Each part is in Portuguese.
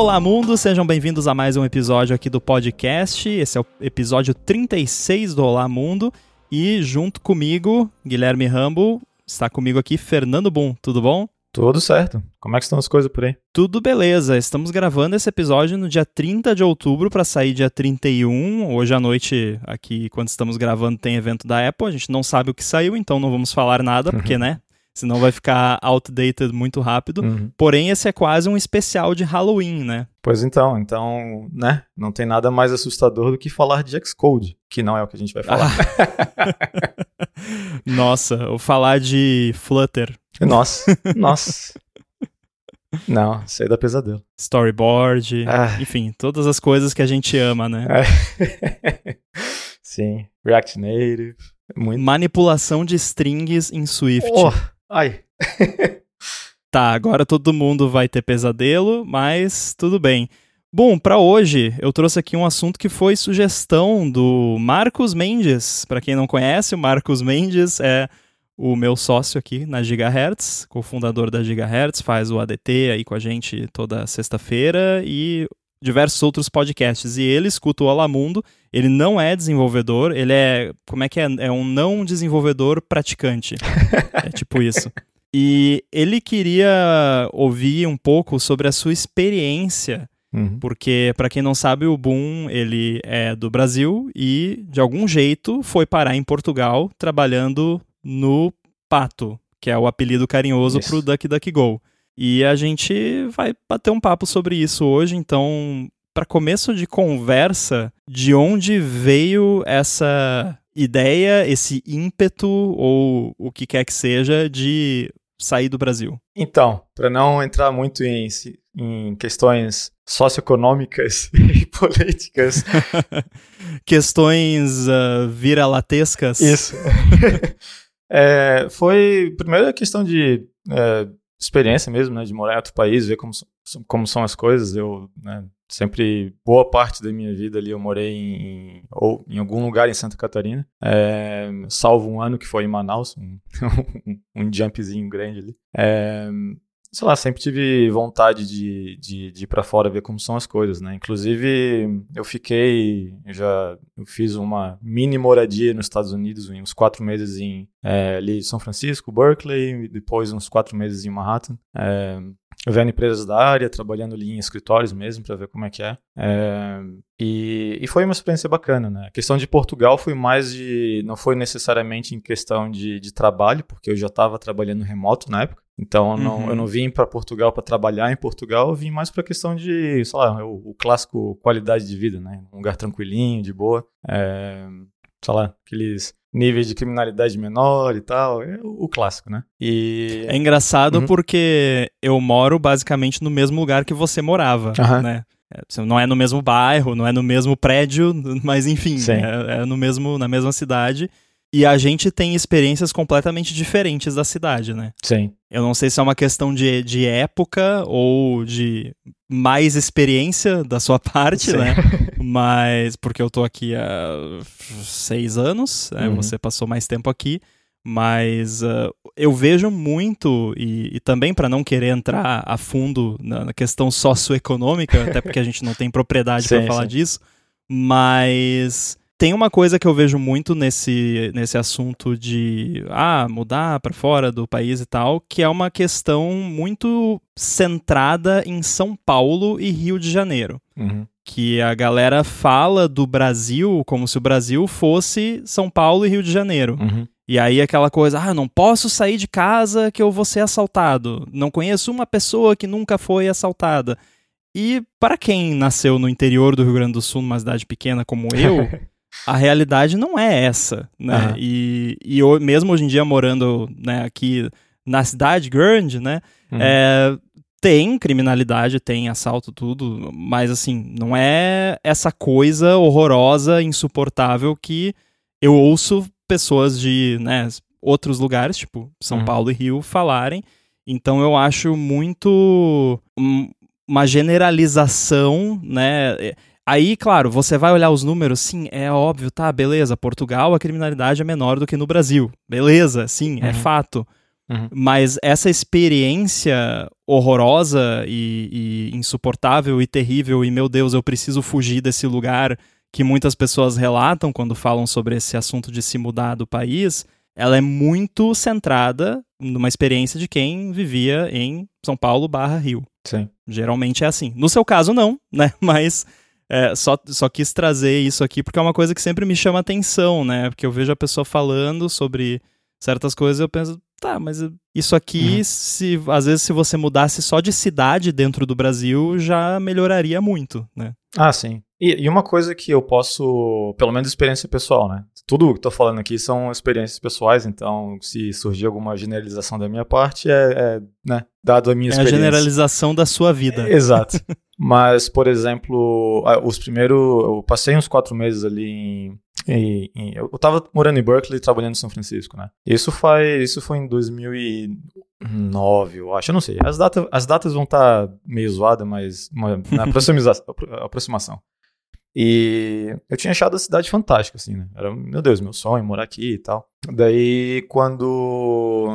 Olá, mundo! Sejam bem-vindos a mais um episódio aqui do podcast. Esse é o episódio 36 do Olá Mundo. E junto comigo, Guilherme Rambo, está comigo aqui Fernando Boom. Tudo bom? Tudo certo. Como é que estão as coisas por aí? Tudo beleza. Estamos gravando esse episódio no dia 30 de outubro para sair dia 31. Hoje à noite, aqui, quando estamos gravando, tem evento da Apple. A gente não sabe o que saiu, então não vamos falar nada, porque, né? Senão vai ficar outdated muito rápido. Uhum. Porém, esse é quase um especial de Halloween, né? Pois então, então, né? Não tem nada mais assustador do que falar de Xcode, que não é o que a gente vai falar. Nossa, ou falar de Flutter, Nossa, nossa. Não, isso aí dá pesadelo. storyboard, Ah. enfim, todas as coisas que a gente ama, né? É. Sim, React Native, muito. Manipulação de strings em Swift. Oh, ai. Tá, agora todo mundo vai ter pesadelo, mas tudo bem. Bom, pra hoje eu trouxe aqui um assunto que foi sugestão do Marcos Mendes. Pra quem não conhece, o Marcos Mendes é o meu sócio aqui na Gigahertz, cofundador da Gigahertz, faz o ADT aí com a gente toda sexta-feira e diversos outros podcasts. E ele escuta o Alamundo. Ele não é desenvolvedor, ele é. Como é que é? É um não desenvolvedor praticante. é tipo isso. E ele queria ouvir um pouco sobre a sua experiência, Uhum. porque para quem não sabe, o Boom, ele é do Brasil e de algum jeito foi parar em Portugal trabalhando no Pato, que é o apelido carinhoso Isso. pro DuckDuckGo. E a gente vai bater um papo sobre isso hoje, então, para começo de conversa, de onde veio essa ideia, esse ímpeto ou o que quer que seja de sair do Brasil? Então, para não entrar muito em, em questões socioeconômicas e políticas, Questões ah, vira-latescas? Isso. É, foi primeiro a questão de é, experiência mesmo, né, de morar em outro país, ver como, como são as coisas. Eu né, sempre boa parte da minha vida ali eu morei em ou em algum lugar em Santa Catarina, é, salvo um ano que foi em Manaus, um, um jumpzinho grande ali. É, sei lá, sempre tive vontade de, de, de ir pra fora ver como são as coisas, né? Inclusive, eu fiquei, eu já eu fiz uma mini moradia nos Estados Unidos, uns quatro meses em é, ali São Francisco, Berkeley, depois uns quatro meses em Manhattan. É, vendo empresas da área, trabalhando ali em escritórios mesmo para ver como é que é. É, e, e foi uma experiência bacana, né? A questão de Portugal foi mais de. não foi necessariamente em questão de, de trabalho, porque eu já estava trabalhando remoto na época. Então eu não, Uhum. eu não vim para Portugal para trabalhar em Portugal, eu vim mais para questão de, sei lá, o, o clássico qualidade de vida, né? Um lugar tranquilinho, de boa. É, sei lá, aqueles níveis de criminalidade menor e tal. É o, o clássico, né? E. É engraçado Uhum. porque eu moro basicamente no mesmo lugar que você morava, Aham. né? É, você Não é no mesmo bairro, não é no mesmo prédio, mas enfim, é, é no mesmo, na mesma cidade. E a gente tem experiências completamente diferentes da cidade, né? Sim. Eu não sei se é uma questão de, de época ou de mais experiência da sua parte, Sim. né? Mas porque eu tô aqui há seis anos, né? Uhum. você passou mais tempo aqui. Mas ah, eu vejo muito, e, e também para não querer entrar a fundo na, na questão socioeconômica, até porque a gente não tem propriedade para falar sim. disso, mas tem uma coisa que eu vejo muito nesse, nesse assunto de ah, mudar para fora do país e tal, que é uma questão muito centrada em São Paulo e Rio de Janeiro. Uhum. Que a galera fala do Brasil como se o Brasil fosse São Paulo e Rio de Janeiro. Uhum. E aí aquela coisa, ah, não posso sair de casa que eu vou ser assaltado. Não conheço uma pessoa que nunca foi assaltada. E para quem nasceu no interior do Rio Grande do Sul, numa cidade pequena como eu, a realidade não é essa, né? Aham. E, e ho- mesmo hoje em dia morando né, aqui na cidade grande, né? Uhum. É, tem criminalidade, tem assalto, tudo, mas assim, não é essa coisa horrorosa, insuportável que eu ouço pessoas de né, outros lugares, tipo São Uhum. Paulo e Rio, falarem. Então eu acho muito um- uma generalização, né? Aí, claro, você vai olhar os números, sim, é óbvio, tá, beleza, Portugal a criminalidade é menor do que no Brasil. Beleza, sim, é Uhum. fato. Uhum. Mas essa experiência horrorosa e, e, insuportável e terrível, e meu Deus, eu preciso fugir desse lugar que muitas pessoas relatam quando falam sobre esse assunto de se mudar do país, ela é muito centrada numa experiência de quem vivia em São Paulo barra Rio. Sim. Geralmente é assim. No seu caso, não, né? Mas é, só, só quis trazer isso aqui porque é uma coisa que sempre me chama atenção, né? Porque eu vejo a pessoa falando sobre certas coisas e eu penso, tá, mas isso aqui, uhum. se às vezes se você mudasse só de cidade dentro do Brasil, já melhoraria muito, né? Ah, sim. E, e uma coisa que eu posso, pelo menos experiência pessoal, né? Tudo que estou falando aqui são experiências pessoais, então se surgir alguma generalização da minha parte, é, é né, dado a minha é experiência. É a generalização da sua vida. É, exato. Mas, por exemplo, os primeiros. Eu passei uns quatro meses ali em. em, em eu estava morando em Berkeley trabalhando em São Francisco, né? Isso, faz, isso foi em 2009, eu acho. Eu não sei. As, data, as datas vão estar tá meio zoadas, mas uma, na aproximação. E eu tinha achado a cidade fantástica, assim, né? Era, meu Deus, meu sonho morar aqui e tal. Daí, quando,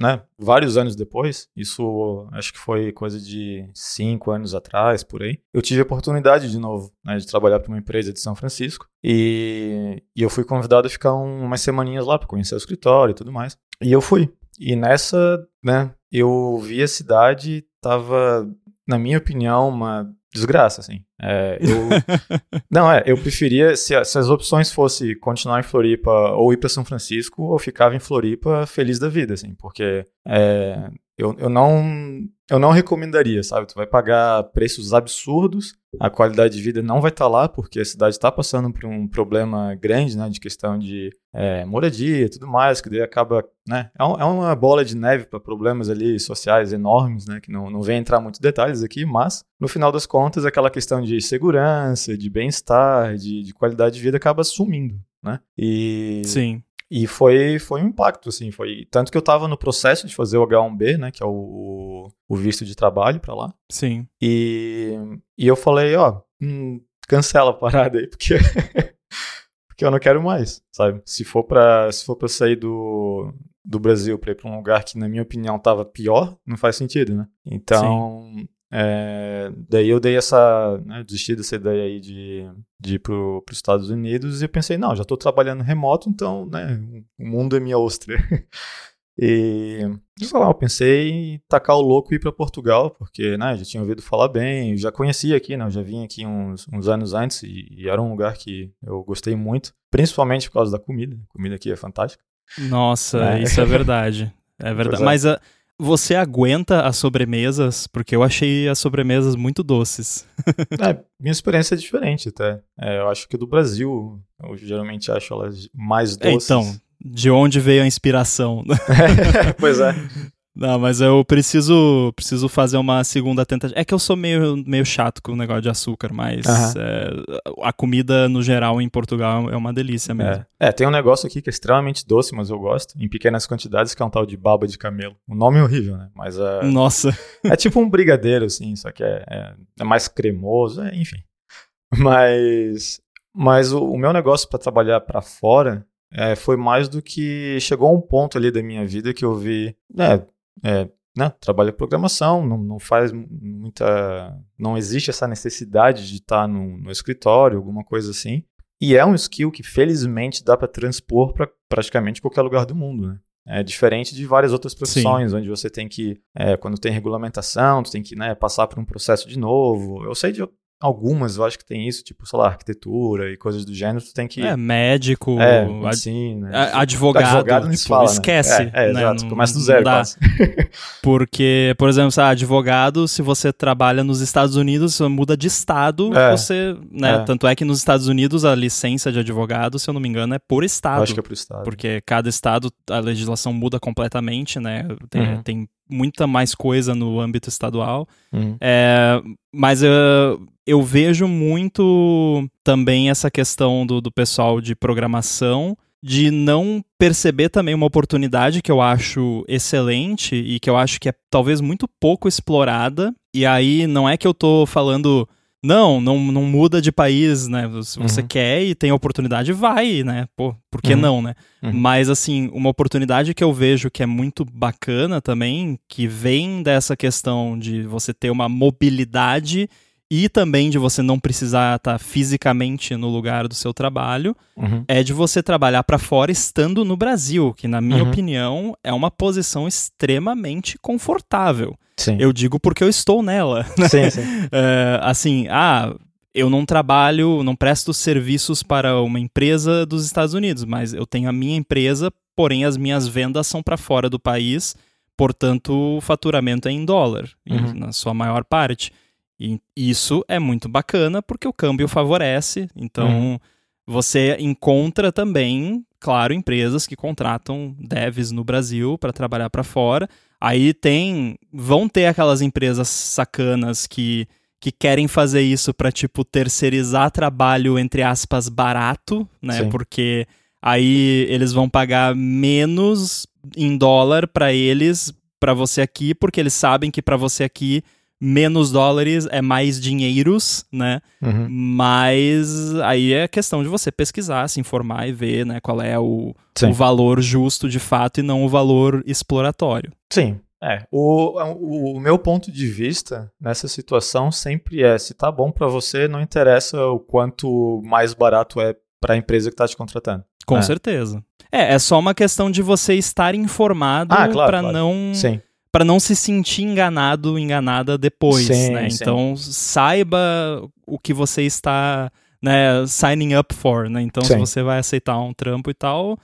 né, vários anos depois, isso acho que foi coisa de cinco anos atrás, por aí, eu tive a oportunidade de novo, né, de trabalhar para uma empresa de São Francisco. E, e eu fui convidado a ficar um, umas semaninhas lá para conhecer o escritório e tudo mais. E eu fui. E nessa, né, eu vi a cidade, tava, na minha opinião, uma desgraça, assim. É, eu, não, é, eu preferia, se, se, as opções fossem continuar em Floripa ou ir para São Francisco, eu ficava em Floripa feliz da vida, assim, porque é, eu, eu, não, eu não recomendaria, sabe? Tu vai pagar preços absurdos, a qualidade de vida não vai estar tá lá, porque a cidade está passando por um problema grande, né, de questão de é, moradia e tudo mais, que daí acaba, né, é, um, é uma bola de neve para problemas ali sociais enormes, né, que não, não vem entrar muitos detalhes aqui, mas no final das contas, aquela questão de segurança, de bem-estar, de, de qualidade de vida acaba sumindo, né? E Sim. E foi, foi um impacto, assim, foi tanto que eu estava no processo de fazer o H1B, né, que é o, o visto de trabalho para lá. Sim. E, e eu falei, ó, hum, cancela a parada aí, porque porque eu não quero mais, sabe? Se for para se for para sair do do Brasil para ir para um lugar que na minha opinião tava pior, não faz sentido, né? Então, Sim. É, daí eu dei essa, né, desisti dessa ideia aí de, de ir para os Estados Unidos e pensei, não, já estou trabalhando remoto, então, né, o mundo é minha ostra. e, sei lá, eu pensei em tacar o louco e ir para Portugal, porque, né, já tinha ouvido falar bem, já conhecia aqui, né, eu já vim aqui uns, uns anos antes e, e, era um lugar que eu gostei muito, principalmente por causa da comida, a comida aqui é fantástica. Nossa, é. isso é verdade. É verdade. É. Mas a, você aguenta as sobremesas? Porque eu achei as sobremesas muito doces. é, minha experiência é diferente até. É, eu acho que do Brasil, eu geralmente acho elas mais é, doces. então, de onde veio a inspiração? pois é. Não, mas eu preciso preciso fazer uma segunda tentativa. É que eu sou meio, meio chato com o negócio de açúcar, mas uhum. é, a comida no geral em Portugal é uma delícia mesmo. É. é. tem um negócio aqui que é extremamente doce, mas eu gosto, em pequenas quantidades, que é um tal de baba de camelo. O nome é horrível, né? Mas uh, Nossa. É tipo um brigadeiro, assim, só que é, é, é mais cremoso, é, enfim. Mas, mas o, o meu negócio para trabalhar para fora é, foi mais do que chegou a um ponto ali da minha vida que eu vi, é, é, né, trabalha programação, não, não, faz muita. Não existe essa necessidade de estar no, no, escritório, alguma coisa assim. E é um skill que, felizmente, dá para transpor para praticamente qualquer lugar do mundo. Né? É diferente de várias outras profissões, Sim. onde você tem que, é, quando tem regulamentação, você tem que né, passar por um processo de novo. Eu sei de Algumas eu acho que tem isso, tipo, sei lá, arquitetura e coisas do gênero, tu tem que. É, médico, é, medicina, ad, advogado, advogado tipo, fala, esquece. Né? É, é né? exato, não, começa do zero quase. Porque, por exemplo, sabe, advogado, se você trabalha nos Estados Unidos, você muda de estado, é, você. Né? É. Tanto é que nos Estados Unidos a licença de advogado, se eu não me engano, é por estado. Eu acho que é por estado. Porque cada estado a legislação muda completamente, né? Tem, uhum. tem muita mais coisa no âmbito estadual. Uhum. É, mas eu, eu vejo muito também essa questão do, do pessoal de programação de não perceber também uma oportunidade que eu acho excelente e que eu acho que é talvez muito pouco explorada. E aí não é que eu tô falando não, não, não muda de país, né? Se você uhum. quer e tem oportunidade, vai, né? Pô, por que uhum. não, né? Uhum. Mas, assim, uma oportunidade que eu vejo que é muito bacana também, que vem dessa questão de você ter uma mobilidade e também de você não precisar estar fisicamente no lugar do seu trabalho, uhum. é de você trabalhar para fora estando no Brasil, que, na minha uhum. opinião, é uma posição extremamente confortável. Sim. Eu digo porque eu estou nela. Né? Sim, sim. É, assim, ah, eu não trabalho, não presto serviços para uma empresa dos Estados Unidos, mas eu tenho a minha empresa, porém as minhas vendas são para fora do país, portanto o faturamento é em dólar, uhum. na sua maior parte. E isso é muito bacana porque o câmbio favorece, então uhum. você encontra também, claro, empresas que contratam devs no Brasil para trabalhar para fora Aí tem. Vão ter aquelas empresas sacanas que, que querem fazer isso para tipo, terceirizar trabalho, entre aspas, barato, né? Sim. Porque aí eles vão pagar menos em dólar para eles, para você aqui, porque eles sabem que para você aqui menos dólares é mais dinheiros, né? Uhum. Mas aí é questão de você pesquisar, se informar e ver, né, qual é o, o valor justo de fato e não o valor exploratório. Sim. É, o, o, meu ponto de vista nessa situação sempre é: se tá bom para você, não interessa o quanto mais barato é para a empresa que tá te contratando. Com é. certeza. É, é só uma questão de você estar informado ah, claro, para claro. não Sim para não se sentir enganado, enganada depois, sim, né? Sim. Então saiba o que você está, né, signing up for, né? Então sim. se você vai aceitar um trampo e tal,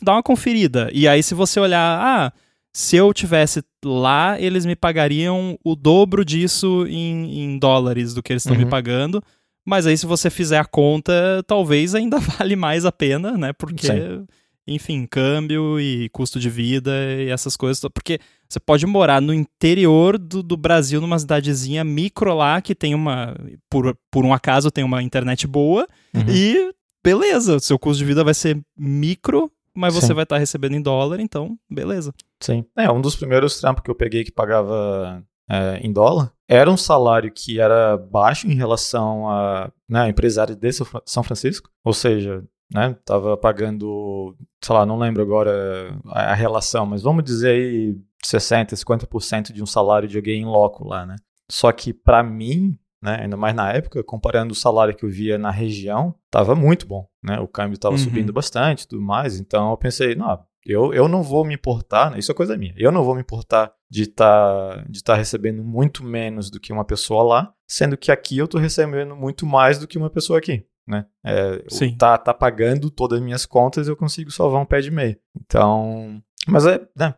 dá uma conferida. E aí se você olhar, ah, se eu tivesse lá, eles me pagariam o dobro disso em, em dólares do que eles estão uhum. me pagando. Mas aí, se você fizer a conta, talvez ainda vale mais a pena, né? Porque, Sim. enfim, câmbio e custo de vida e essas coisas. Porque você pode morar no interior do, do Brasil, numa cidadezinha micro lá, que tem uma. Por, por um acaso tem uma internet boa, uhum. e beleza, seu custo de vida vai ser micro, mas você Sim. vai estar tá recebendo em dólar, então beleza. Sim. É, um dos primeiros trampos que eu peguei que pagava é, em dólar era um salário que era baixo em relação a né, empresário de São Francisco, ou seja, né? Tava pagando, sei lá, não lembro agora a, a relação, mas vamos dizer aí 60, 50% de um salário de alguém em loco lá, né? Só que para mim, né, ainda mais na época, comparando o salário que eu via na região, tava muito bom, né? O câmbio tava uhum. subindo bastante e tudo mais, então eu pensei, não, eu, eu não vou me importar, né? isso é coisa minha, eu não vou me importar de estar tá, de tá recebendo muito menos do que uma pessoa lá, sendo que aqui eu tô recebendo muito mais do que uma pessoa aqui né? É, Sim. Tá, tá pagando todas as minhas contas, eu consigo salvar um pé de meia. Então, mas é, né,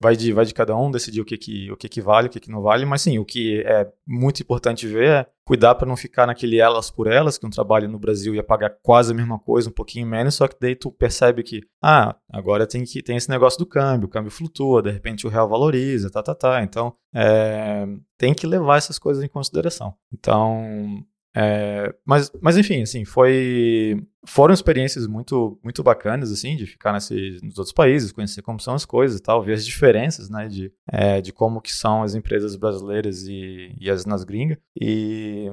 vai de, vai de cada um decidir o que que, o que que vale, o que que não vale, mas sim, o que é muito importante ver é cuidar para não ficar naquele elas por elas, que um trabalho no Brasil ia pagar quase a mesma coisa, um pouquinho menos, só que daí tu percebe que, ah, agora tem que tem esse negócio do câmbio, o câmbio flutua, de repente o real valoriza, tá, tá, tá, então é, tem que levar essas coisas em consideração. Então, é, mas, mas enfim, assim, foi foram experiências muito muito bacanas assim de ficar nesse, nos outros países, conhecer como são as coisas e tal, ver as diferenças, né, de, é, de como que são as empresas brasileiras e, e as nas gringas e,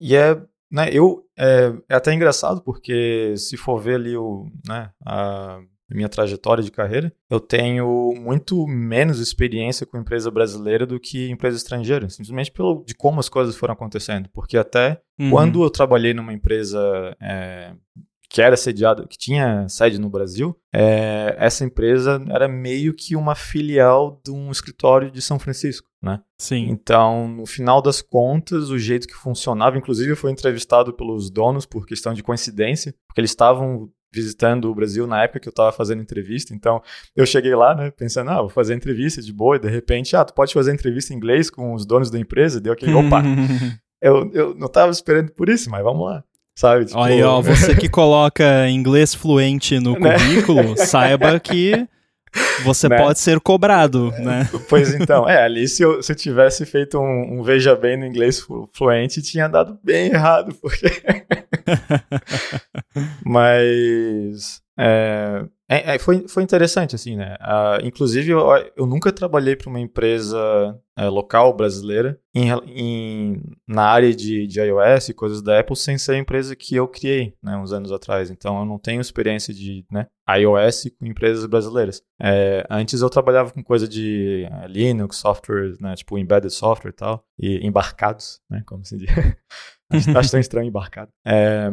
e é né, eu é, é até engraçado porque se for ver ali o né, a minha trajetória de carreira, eu tenho muito menos experiência com empresa brasileira do que empresa estrangeira, simplesmente pelo de como as coisas foram acontecendo. Porque até uhum. quando eu trabalhei numa empresa é, que era sediada, que tinha sede no Brasil, é, essa empresa era meio que uma filial de um escritório de São Francisco, né? Sim. Então, no final das contas, o jeito que funcionava, inclusive eu fui entrevistado pelos donos por questão de coincidência, porque eles estavam visitando o Brasil na época que eu estava fazendo entrevista. Então, eu cheguei lá, né, pensando, ah, vou fazer entrevista de boa, e de repente, ah, tu pode fazer entrevista em inglês com os donos da empresa? Deu aquele, opa, eu, eu não estava esperando por isso, mas vamos lá. Sabe? Tipo... Aí, ó, você que coloca inglês fluente no né? currículo, saiba que você né? pode ser cobrado, né? Pois então, é, ali se eu, se eu tivesse feito um, um veja bem no inglês fluente, tinha dado bem errado, porque... Mas, é, é, é, foi, foi interessante, assim, né? Uh, inclusive, eu, eu nunca trabalhei para uma empresa é, local brasileira em, em, na área de, de iOS e coisas da Apple sem ser a empresa que eu criei, né, uns anos atrás. Então, eu não tenho experiência de né, iOS com empresas brasileiras. É, antes eu trabalhava com coisa de é, Linux, software, né, tipo embedded software e tal, e embarcados, né, como se diz. Acho tão estranho embarcado. É,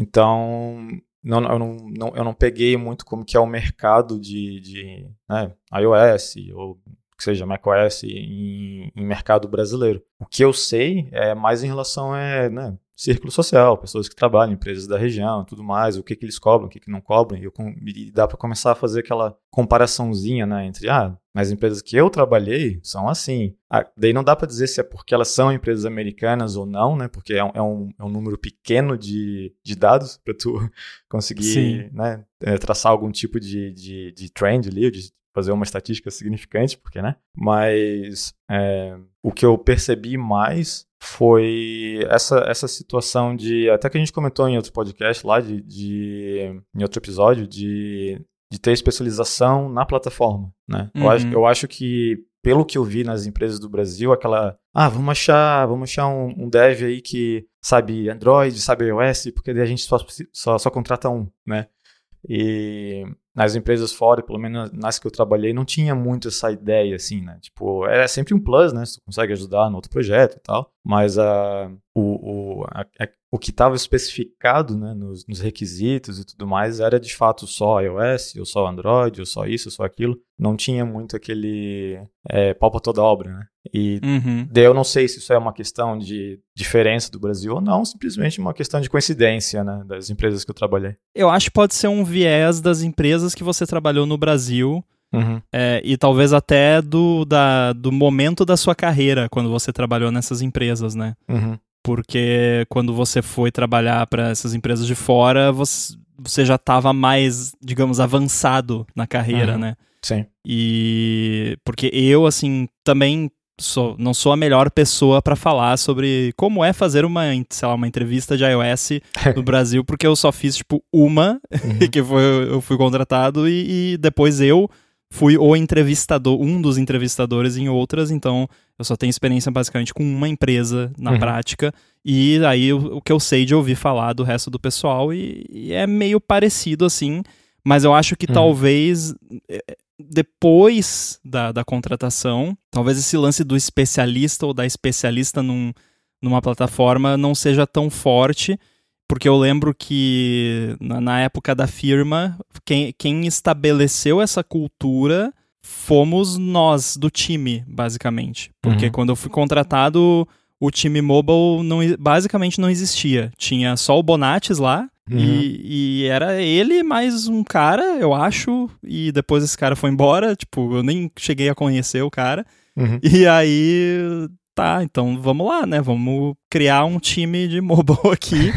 então, não, eu, não, não, eu não peguei muito como que é o mercado de, de né, iOS ou que seja macOS em, em mercado brasileiro. O que eu sei é mais em relação a né, círculo social, pessoas que trabalham, empresas da região, tudo mais, o que, que eles cobram, o que, que não cobram, e, e dá para começar a fazer aquela comparaçãozinha, né, entre, ah, mas empresas que eu trabalhei são assim. Ah, daí não dá para dizer se é porque elas são empresas americanas ou não, né, porque é um, é um, é um número pequeno de, de dados para tu conseguir, né, é, traçar algum tipo de, de, de trend ali, de fazer uma estatística significante, porque, né, mas é, o que eu percebi mais foi essa, essa situação de. Até que a gente comentou em outro podcast lá, de, de em outro episódio, de, de ter especialização na plataforma. Né? Uhum. Eu, acho, eu acho que, pelo que eu vi nas empresas do Brasil, aquela. Ah, vamos achar, vamos achar um, um dev aí que sabe Android, sabe iOS, porque daí a gente só, só, só contrata um, né? E nas empresas fora, pelo menos nas que eu trabalhei, não tinha muito essa ideia, assim, né? Tipo, é sempre um plus, né? Se tu consegue ajudar no outro projeto e tal. Mas a, o, o, a, a, o que estava especificado né, nos, nos, requisitos e tudo mais era de fato só iOS, ou só Android, ou só isso, ou só aquilo. Não tinha muito aquele é, pau pra toda obra, né? E uhum. daí eu não sei se isso é uma questão de diferença do Brasil ou não, simplesmente uma questão de coincidência, né, das empresas que eu trabalhei. Eu acho que pode ser um viés das empresas que você trabalhou no Brasil Uhum. É, e talvez até do, da, do momento da sua carreira, quando você trabalhou nessas empresas, né? Uhum. Porque quando você foi trabalhar para essas empresas de fora, você, você já estava mais, digamos, avançado na carreira, uhum. né? Sim. E porque eu, assim, também sou, não sou a melhor pessoa para falar sobre como é fazer uma, sei lá, uma entrevista de iOS no Brasil, porque eu só fiz, tipo, uma, uhum. que foi, eu fui contratado, e, e, depois eu fui o entrevistador, um dos entrevistadores em outras, então eu só tenho experiência basicamente com uma empresa na uhum. prática, e aí o, o, que eu sei de ouvir falar do resto do pessoal, e, e é meio parecido assim, mas eu acho que uhum. talvez eh, depois da, da contratação, talvez esse lance do especialista ou da especialista num, numa plataforma não seja tão forte, porque eu lembro que na, na época da firma, quem, quem estabeleceu essa cultura fomos nós do time, basicamente. Porque uhum. quando eu fui contratado, o time mobile não, basicamente não existia. Tinha só o Bonates lá, Uhum. E, e, era ele mais um cara, eu acho, e depois esse cara foi embora, tipo, eu nem cheguei a conhecer o cara. Uhum. E aí, tá, então vamos lá, né? Vamos criar um time de mobile aqui.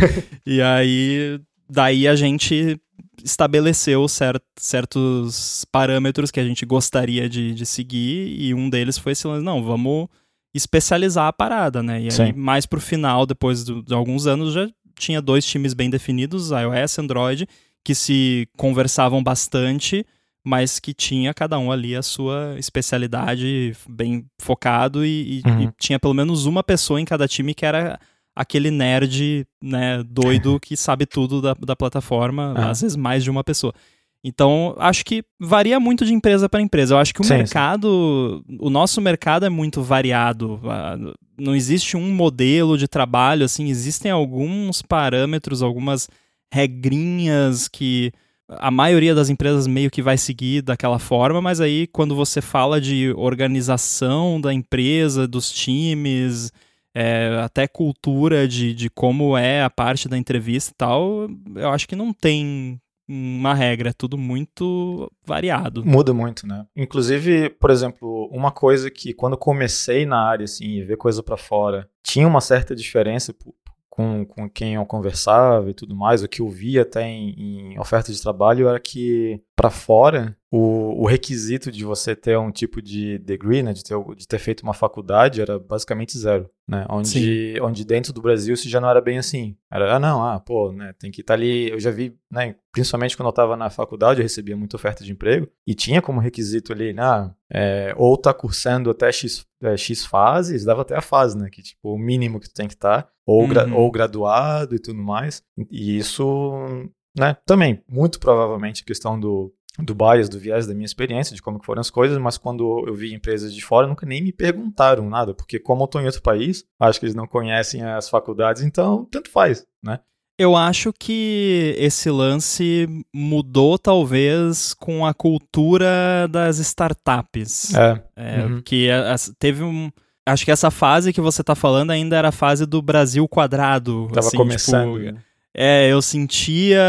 e aí, daí a gente estabeleceu cert, certos parâmetros que a gente gostaria de, de seguir, e um deles foi esse lance, não, vamos especializar a parada, né? E aí, Sim. mais pro final, depois de, de alguns anos, já tinha dois times bem definidos, iOS e Android, que se conversavam bastante, mas que tinha cada um ali a sua especialidade bem focado e, uhum. e tinha pelo menos uma pessoa em cada time que era aquele nerd, né, doido que sabe tudo da, da plataforma, uhum. às vezes mais de uma pessoa. Então, acho que varia muito de empresa para empresa. Eu acho que o sim, mercado, sim. o nosso mercado é muito variado. Ah, não existe um modelo de trabalho, assim, existem alguns parâmetros, algumas regrinhas que a maioria das empresas meio que vai seguir daquela forma, mas aí quando você fala de organização da empresa, dos times, é, até cultura de, de como é a parte da entrevista e tal, eu acho que não tem uma regra, é tudo muito variado. Muda muito, né? Inclusive, por exemplo, uma coisa que quando comecei na área, assim, e ver coisa para fora, tinha uma certa diferença com, com quem eu conversava e tudo mais, o que eu via até em, em oferta de trabalho era que para fora o, o, requisito de você ter um tipo de degree, né, de ter, de ter feito uma faculdade, era basicamente zero, né? Onde, onde dentro do Brasil isso já não era bem assim. Era, ah, não, ah, pô, né, tem que estar tá ali. Eu já vi, né, principalmente quando eu estava na faculdade, eu recebia muita oferta de emprego e tinha como requisito ali, né, é, ou tá cursando até X, é, X fases, dava até a fase, né, que tipo, o mínimo que tu tem que estar, tá, ou, uhum. gra, ou graduado e tudo mais. E isso, né, também, muito provavelmente, questão do do bias, do viés da minha experiência, de como foram as coisas, mas quando eu vi empresas de fora, nunca nem me perguntaram nada, porque como eu estou em outro país, acho que eles não conhecem as faculdades, então tanto faz, né? Eu acho que esse lance mudou talvez com a cultura das startups. É. é uhum. Que teve um. Acho que essa fase que você está falando ainda era a fase do Brasil quadrado. Tava assim, começando. Tipo, né? É, eu sentia,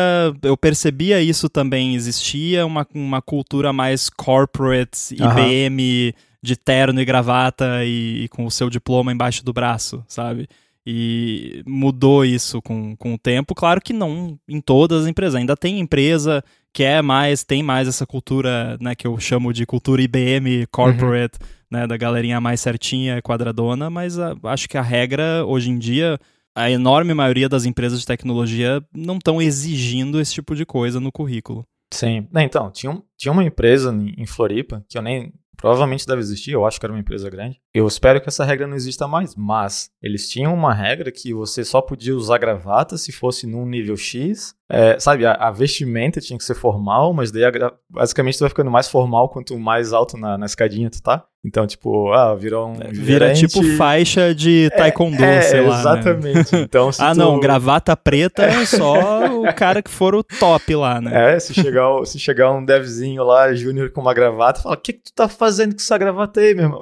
eu percebia isso também, existia uma, uma cultura mais corporate, IBM, de terno e gravata e, e, com o seu diploma embaixo do braço, sabe? E mudou isso com, com o tempo. Claro que não em todas as empresas, ainda tem empresa que é mais, tem mais essa cultura, né, que eu chamo de cultura IBM corporate, uhum. Né, da galerinha mais certinha, quadradona, mas a, acho que a regra hoje em dia a enorme maioria das empresas de tecnologia não estão exigindo esse tipo de coisa no currículo. Sim. Então, tinha, um, tinha uma empresa em Floripa, que eu nem. Provavelmente deve existir, eu acho que era uma empresa grande. Eu espero que essa regra não exista mais, mas eles tinham uma regra que você só podia usar gravata se fosse num nível X é, sabe, a, a, vestimenta tinha que ser formal, mas daí a, basicamente tu vai ficando mais formal quanto mais alto na, na escadinha tu tá. Então, tipo, ah, virou um. É, vira tipo faixa de é, taekwondo, é, sei lá. Né? Exatamente. Né? Então, ah, tu... não, gravata preta é só o cara que for o top lá, né? É, se chegar, se chegar um devzinho lá, júnior com uma gravata, fala: o que, que tu tá fazendo com essa gravata aí, meu irmão?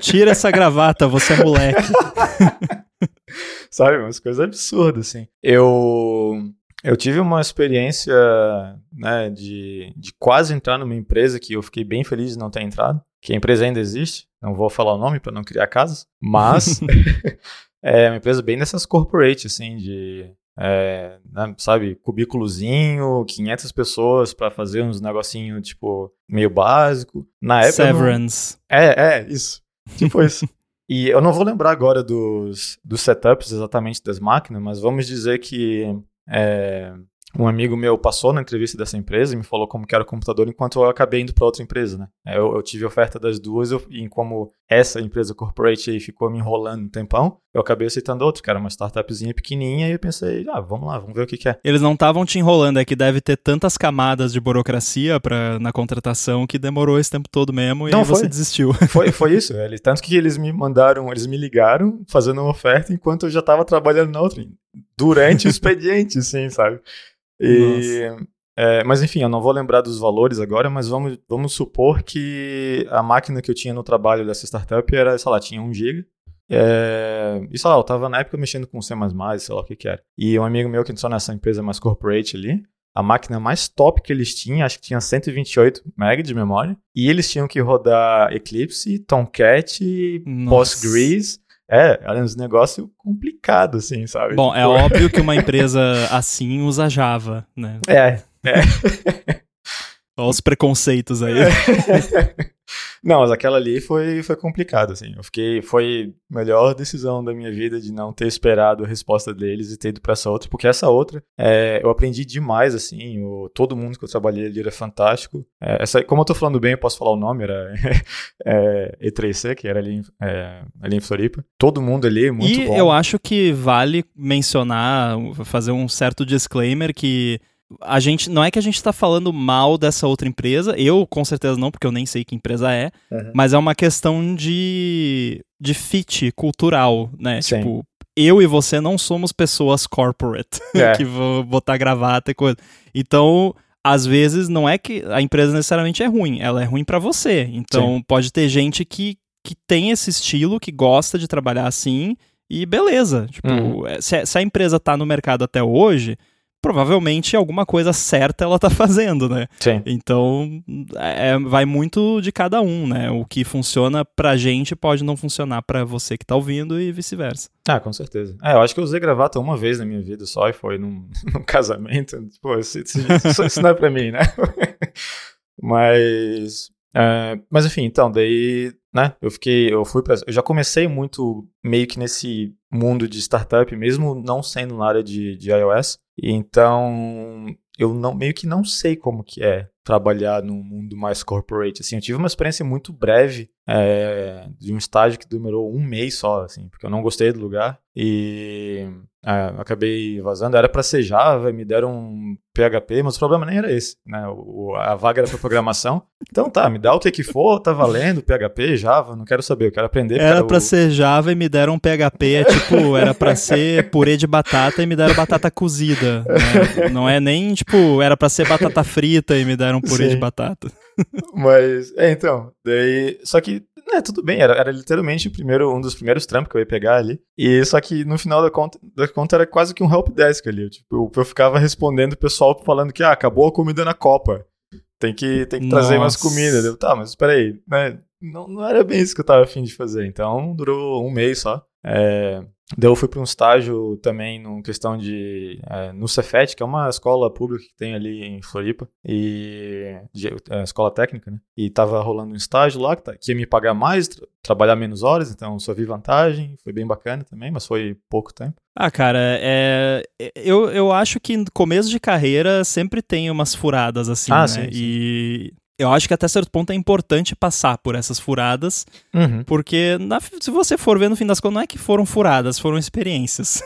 Tira essa gravata, você é moleque. Sabe, umas coisas absurdas, assim. Eu eu tive uma experiência né, de, de quase entrar numa empresa que eu fiquei bem feliz de não ter entrado, que a empresa ainda existe, não vou falar o nome para não criar casas, mas é uma empresa bem dessas corporate, assim, de, é, né, sabe, cubículozinho, 500 pessoas para fazer uns negocinho, tipo, meio básico. Na época... Severance. Não... É, é, isso. Tipo isso. E eu não vou lembrar agora dos, dos setups exatamente das máquinas, mas vamos dizer que é, um amigo meu passou na entrevista dessa empresa e me falou como que era o computador enquanto eu acabei indo para outra empresa, né? Eu, eu, tive oferta das duas eu, e como essa empresa corporate aí ficou me enrolando um tempão, eu acabei aceitando outra, que era uma startupzinha pequenininha e eu pensei, ah, vamos lá, vamos ver o que, que é. Eles não estavam te enrolando, é que deve ter tantas camadas de burocracia pra, na contratação que demorou esse tempo todo mesmo e não, você desistiu. Foi, foi isso, é, tanto que eles me mandaram, eles me ligaram fazendo uma oferta enquanto eu já estava trabalhando na outra, durante o expediente, sim, sabe? E, é, mas enfim, eu não vou lembrar dos valores agora, mas vamos, vamos supor que a máquina que eu tinha no trabalho dessa startup era, sei lá, tinha 1 GB. É, e sei lá, eu tava na época mexendo com C, sei lá o que que era. E um amigo meu que entrou nessa empresa mais corporate ali, a máquina mais top que eles tinham, acho que tinha 128 MB de memória. E eles tinham que rodar Eclipse, Tomcat, Postgres. É, era um negócio complicado, assim, sabe? Bom, é óbvio que uma empresa assim usa Java, né? É, é. Olha os preconceitos aí. Não, mas aquela ali foi, foi complicado, assim. Eu fiquei. Foi a melhor decisão da minha vida de não ter esperado a resposta deles e ter ido pra essa outra, porque essa outra é, eu aprendi demais, assim. O, todo mundo que eu trabalhei ali era fantástico. É, essa, como eu tô falando bem, eu posso falar o nome, era é, E3C, que era ali, é, ali em Floripa. Todo mundo ali, muito e bom. E eu acho que vale mencionar, fazer um certo disclaimer que a gente não é que a gente está falando mal dessa outra empresa, eu com certeza não, porque eu nem sei que empresa é, uhum. mas é uma questão de, de fit cultural, né? Sim. Tipo, eu e você não somos pessoas corporate é. que vão botar gravata e coisa. Então, às vezes não é que a empresa necessariamente é ruim, ela é ruim para você. Então, Sim. pode ter gente que, que tem esse estilo, que gosta de trabalhar assim, e beleza. Tipo, uhum. se, se a empresa tá no mercado até hoje, provavelmente alguma coisa certa ela tá fazendo, né? Sim. Então, é, vai muito de cada um, né? O que funciona pra gente pode não funcionar pra você que tá ouvindo e vice-versa. Ah, com certeza. É, eu acho que eu usei gravata uma vez na minha vida só e foi num, num casamento. Pô, isso, isso, isso, não é pra mim, né? Mas. É, mas enfim, então, daí, né, eu fiquei, eu fui pra, eu já comecei muito meio que nesse mundo de startup, mesmo não sendo na área de, de iOS, então eu não, meio que não sei como que é trabalhar num mundo mais corporate, assim, eu tive uma experiência muito breve é, de um estágio que demorou um mês só, assim, porque eu não gostei do lugar. E é, acabei vazando. Era para ser Java, me deram PHP, mas o problema nem era esse, né? O, a vaga era para programação. Então tá, me dá o que for, tá valendo, PHP, Java, não quero saber, eu quero aprender. Era para o... ser Java e me deram um PHP, é tipo, era para ser purê de batata e me deram batata cozida. Né? Não é nem tipo, era para ser batata frita e me deram purê Sim. de batata. Mas, é, então, daí. Só que, né, tudo bem, era, era literalmente o primeiro, um dos primeiros trampos que eu ia pegar ali. E só que no final da conta, da conta era quase que um help desk ali. Tipo, eu, eu ficava respondendo o pessoal falando que, ah, acabou a comida na Copa. Tem que, tem que trazer mais comida. Eu, tá, mas peraí, né? Não, não era bem isso que eu tava afim de fazer. Então durou um mês só. É, Daí eu fui para um estágio também no questão de é, no Cefet, que é uma escola pública que tem ali em Floripa e de, é, escola técnica, né? E tava rolando um estágio lá que, tá, que ia me pagar mais, tra trabalhar menos horas, então só vi vantagem, foi bem bacana também, mas foi pouco tempo. Ah, cara, é, eu, eu acho que no começo de carreira sempre tem umas furadas assim, ah, né? Sim, sim. E eu acho que até certo ponto é importante passar por essas furadas, uhum. porque na, se você for ver no fim das contas, não é que foram furadas, foram experiências.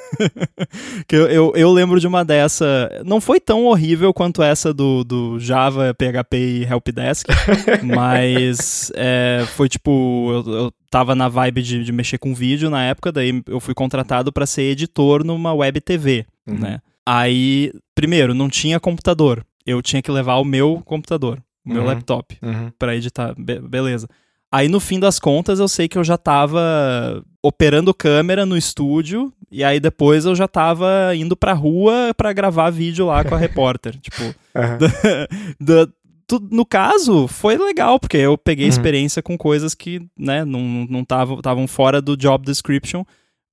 que eu, eu, eu, lembro de uma dessa, não foi tão horrível quanto essa do, do Java, PHP e Helpdesk, mas é, foi tipo, eu, eu tava na vibe de, de, mexer com vídeo na época, daí eu fui contratado para ser editor numa web TV, uhum. né? Aí, primeiro, não tinha computador, eu tinha que levar o meu computador meu uhum, laptop, uhum. para editar. Be beleza. Aí no fim das contas eu sei que eu já tava operando câmera no estúdio e aí depois eu já tava indo pra rua para gravar vídeo lá com a repórter. tipo, uhum. no caso, foi legal, porque eu peguei uhum. experiência com coisas que, né, não estavam não fora do job description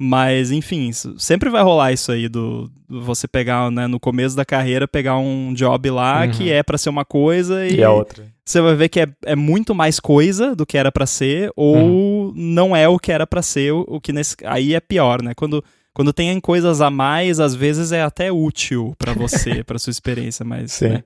mas, enfim, sempre vai rolar isso aí do, do você pegar, né, no começo da carreira, pegar um job lá uhum. que é para ser uma coisa e, e é outra. Você vai ver que é, é muito mais coisa do que era para ser ou uhum. não é o que era para ser, o, o, que nesse aí é pior, né? Quando quando tem coisas a mais, às vezes é até útil para você, para sua experiência, mas Sim. Né?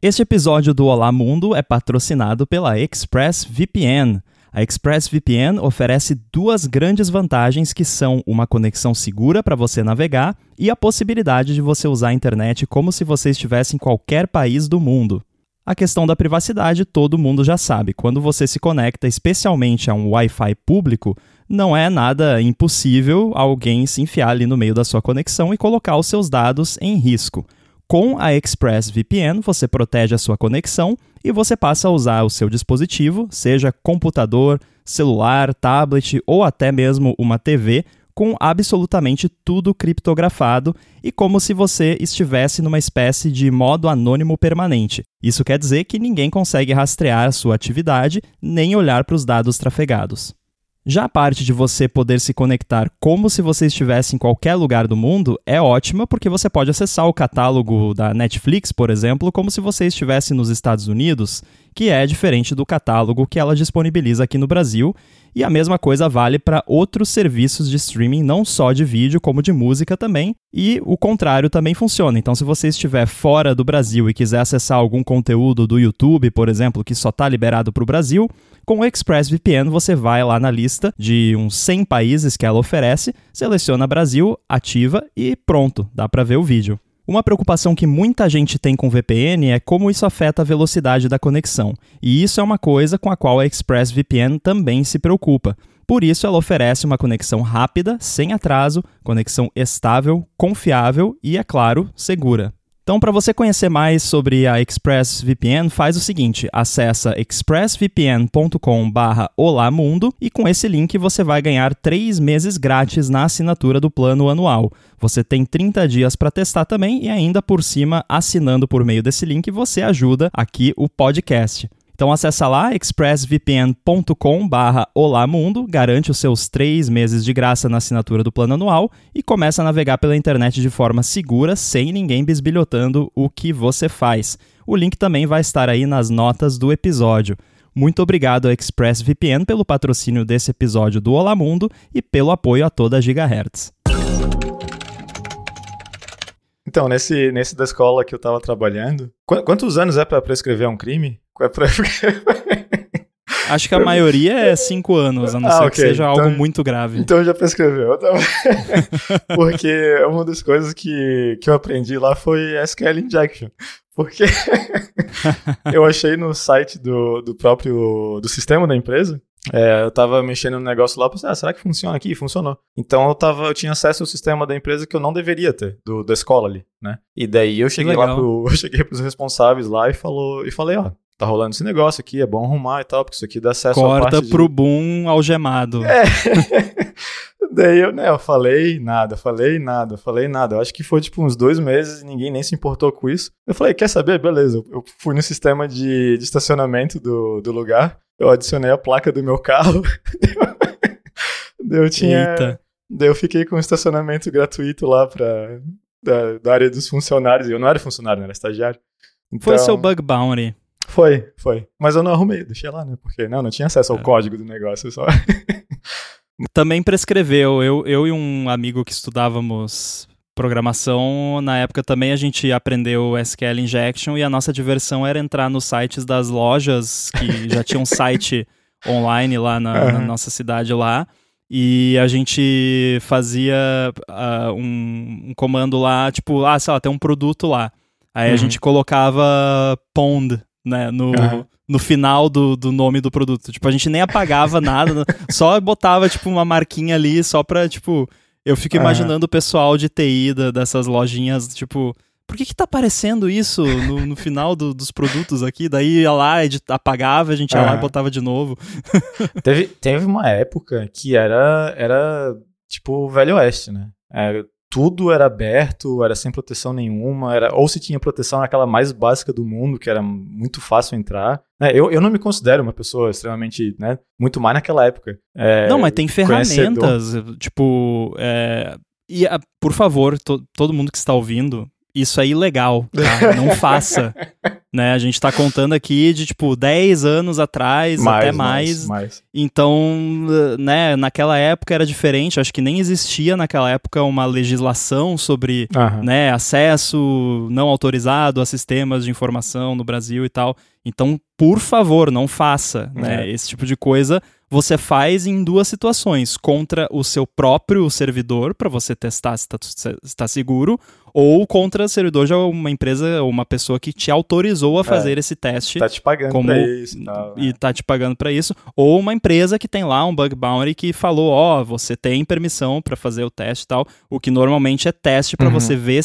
Este episódio do Olá Mundo é patrocinado pela ExpressVPN. A ExpressVPN oferece duas grandes vantagens que são uma conexão segura para você navegar e a possibilidade de você usar a internet como se você estivesse em qualquer país do mundo. A questão da privacidade todo mundo já sabe. Quando você se conecta especialmente a um Wi-Fi público, não é nada impossível alguém se enfiar ali no meio da sua conexão e colocar os seus dados em risco. Com a ExpressVPN, você protege a sua conexão e você passa a usar o seu dispositivo, seja computador, celular, tablet ou até mesmo uma TV, com absolutamente tudo criptografado e como se você estivesse numa espécie de modo anônimo permanente. Isso quer dizer que ninguém consegue rastrear a sua atividade nem olhar para os dados trafegados. Já a parte de você poder se conectar como se você estivesse em qualquer lugar do mundo é ótima porque você pode acessar o catálogo da Netflix, por exemplo, como se você estivesse nos Estados Unidos, que é diferente do catálogo que ela disponibiliza aqui no Brasil e a mesma coisa vale para outros serviços de streaming, não só de vídeo, como de música também. E o contrário também funciona. Então, se você estiver fora do Brasil e quiser acessar algum conteúdo do YouTube, por exemplo, que só está liberado para o Brasil, com o ExpressVPN você vai lá na lista de uns 100 países que ela oferece, seleciona Brasil, ativa e pronto, dá para ver o vídeo. Uma preocupação que muita gente tem com VPN é como isso afeta a velocidade da conexão, e isso é uma coisa com a qual a ExpressVPN também se preocupa. Por isso, ela oferece uma conexão rápida, sem atraso, conexão estável, confiável e, é claro, segura. Então, para você conhecer mais sobre a ExpressVPN, faz o seguinte: acessa expressvpn.com/olamundo e com esse link você vai ganhar três meses grátis na assinatura do plano anual. Você tem 30 dias para testar também e ainda por cima, assinando por meio desse link, você ajuda aqui o podcast. Então acessa lá expressvpn.com barra Olamundo, garante os seus três meses de graça na assinatura do plano anual e começa a navegar pela internet de forma segura, sem ninguém bisbilhotando o que você faz. O link também vai estar aí nas notas do episódio. Muito obrigado a ExpressVPN pelo patrocínio desse episódio do Olá Mundo e pelo apoio a toda a Gigahertz. Então, nesse, nesse da escola que eu tava trabalhando, quantos anos é para prescrever um crime? É pra... Acho que a maioria é cinco anos, a não ah, ser okay. que seja então, algo muito grave. Então já prescreveu. Então... Porque uma das coisas que, que eu aprendi lá foi SQL Injection. Porque eu achei no site do, do próprio do sistema da empresa é, eu tava mexendo no negócio lá, pensei, ah, será que funciona aqui? Funcionou. Então eu tava, eu tinha acesso ao sistema da empresa que eu não deveria ter, do, da escola ali, né? E daí eu cheguei lá pro, eu cheguei pros responsáveis lá e falou, e falei, ó, tá rolando esse negócio aqui, é bom arrumar e tal, porque isso aqui dá acesso Corta parte pro de... boom algemado. É. Daí eu, né, eu falei nada, falei nada, falei nada. Eu acho que foi tipo uns dois meses e ninguém nem se importou com isso. Eu falei, quer saber? Beleza. Eu fui no sistema de, de estacionamento do, do lugar eu adicionei a placa do meu carro. daí eu tinha. Eita. Daí eu fiquei com um estacionamento gratuito lá pra, da, da área dos funcionários. Eu não era funcionário, né? Era estagiário. Então, foi seu bug bounty. Foi, foi. Mas eu não arrumei, deixei lá, né? Porque não, não tinha acesso ao é. código do negócio só. Também prescreveu. Eu, eu e um amigo que estudávamos programação, na época também a gente aprendeu SQL Injection e a nossa diversão era entrar nos sites das lojas que já tinha um site online lá na, uhum. na, nossa cidade lá. E a gente fazia uh, um, um, comando lá, tipo, ah, sei lá, tem um produto lá. Aí uhum. a gente colocava pond, né, no, uhum. no final do, do nome do produto. Tipo, a gente nem apagava nada, só botava, tipo, uma marquinha ali só pra, tipo, eu fico imaginando o pessoal de TI da, dessas lojinhas, tipo, por que que tá aparecendo isso no, no final do, dos produtos aqui? Daí ia lá, apagava, a gente ia lá e botava de novo. teve, teve uma época que era, era tipo o Velho Oeste, né? É, tudo era aberto, era sem proteção nenhuma, era ou se tinha proteção naquela mais básica do mundo, que era muito fácil entrar. É, eu, eu não me considero uma pessoa extremamente, né, muito mais naquela época. É, não, mas tem ferramentas, tipo, é, e por favor, to, todo mundo que está ouvindo, isso é ilegal, tá? Não faça. né? A gente tá contando aqui de, tipo, 10 anos atrás, mais, até mais. mais. mais. Então, né, naquela época era diferente. Acho que nem existia naquela época uma legislação sobre né, acesso não autorizado a sistemas de informação no Brasil e tal. Então, por favor, não faça, né? É. Esse tipo de coisa você faz em duas situações: contra o seu próprio servidor, para você testar se está tá seguro, ou contra o servidor de uma empresa ou uma pessoa que te autorizou a é. fazer é, esse teste. Tá te pagando como, pra isso. Tal, e né? tá te pagando para isso. Ou uma empresa que tem lá um bug bounty que falou: ó, oh, você tem permissão para fazer o teste e tal. O que normalmente é teste para uhum. você ver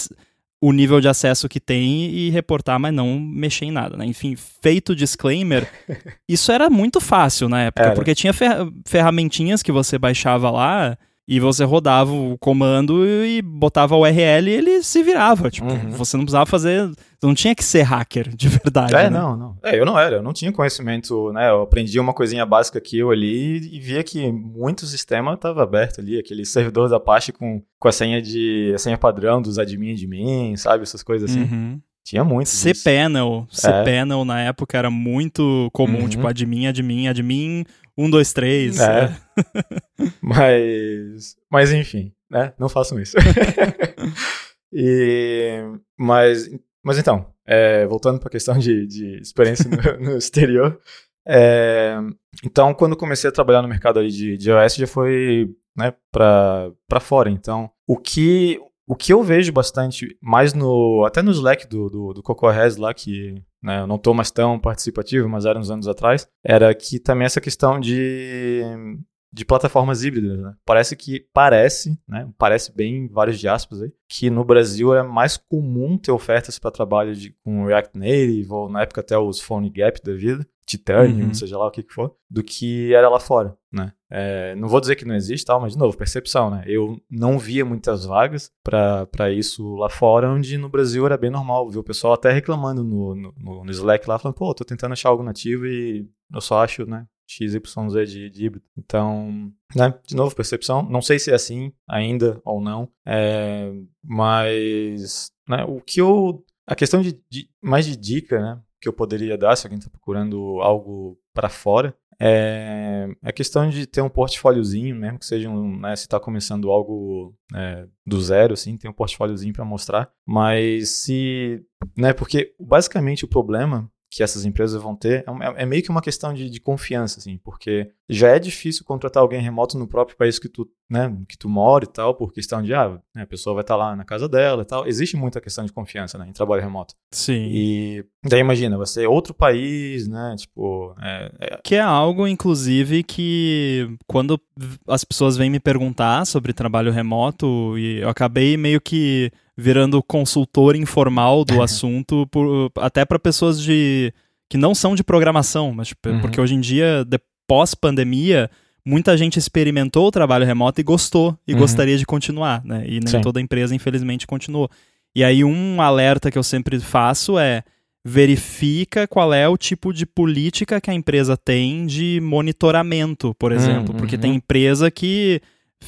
o nível de acesso que tem e reportar, mas não mexer em nada, né? Enfim, feito o disclaimer, isso era muito fácil na época, era. porque tinha fer ferramentinhas que você baixava lá e você rodava o comando e botava o URL e ele se virava. Tipo, uhum. você não precisava fazer. Não tinha que ser hacker, de verdade. É, né? não, não. É, eu não era, eu não tinha conhecimento, né? Eu aprendi uma coisinha básica aqui ou ali e via que muito sistema estava aberto ali, aquele servidor da Apache com, com a senha de. a senha padrão dos admin de mim, sabe? Essas coisas assim. Uhum. Tinha muito. cPanel. cPanel é. na época era muito comum, uhum. tipo, admin, admin, admin, um, dois, três. É. é. mas, mas enfim, né? Não façam isso. e, mas, mas então, é, voltando para a questão de, de experiência no, no exterior. É, então, quando comecei a trabalhar no mercado ali de, de iOS, já foi né, para fora. Então, o que o que eu vejo bastante, mais no. Até no Slack do, do, do Coco Res lá, que né, eu não estou mais tão participativo, mas era uns anos atrás, era que também essa questão de, de plataformas híbridas. Né? Parece que. Parece, né? Parece bem vários de aspas aí, que no Brasil é mais comum ter ofertas para trabalho de, com React Native, ou na época até os Phone Gap da vida, titânio, Uhum. seja lá o que que for, do que era lá fora, né? É, não vou dizer que não existe, tal, mas de novo, percepção, né? Eu não via muitas vagas para isso lá fora, onde no Brasil era bem normal, viu o pessoal até reclamando no, no, no Slack lá, falando, pô, tô tentando achar algo nativo e eu só acho, né? XYZ de, de híbrido. Então, né, de novo, percepção. Não sei se é assim ainda ou não, é, mas né, o que eu. A questão de, de, mais de dica, né, que eu poderia dar se alguém está procurando algo para fora, é a questão de ter um portfóliozinho, mesmo que seja um, né, se está começando algo é, do zero, assim, tem um portfóliozinho para mostrar. Mas se, né, porque basicamente o problema que essas empresas vão ter é, é meio que uma questão de, de, confiança, assim, porque já é difícil contratar alguém remoto no próprio país que tu, né, que tu mora e tal, por questão de, ah, né, a pessoa vai estar lá na casa dela e tal. Existe muita questão de confiança, né, em trabalho remoto. Sim. E daí imagina, você é outro país, né, tipo... É, é... Que é algo, inclusive, que quando as pessoas vêm me perguntar sobre trabalho remoto, e eu acabei meio que virando consultor informal do assunto, por, até para pessoas de que não são de programação, mas tipo, uhum. porque hoje em dia, pós-pandemia, muita gente experimentou o trabalho remoto e gostou e uhum. gostaria de continuar, né? E nem Sim. toda empresa, infelizmente, continuou. E aí um alerta que eu sempre faço é verifica qual é o tipo de política que a empresa tem de monitoramento, por exemplo, uhum. porque tem empresa que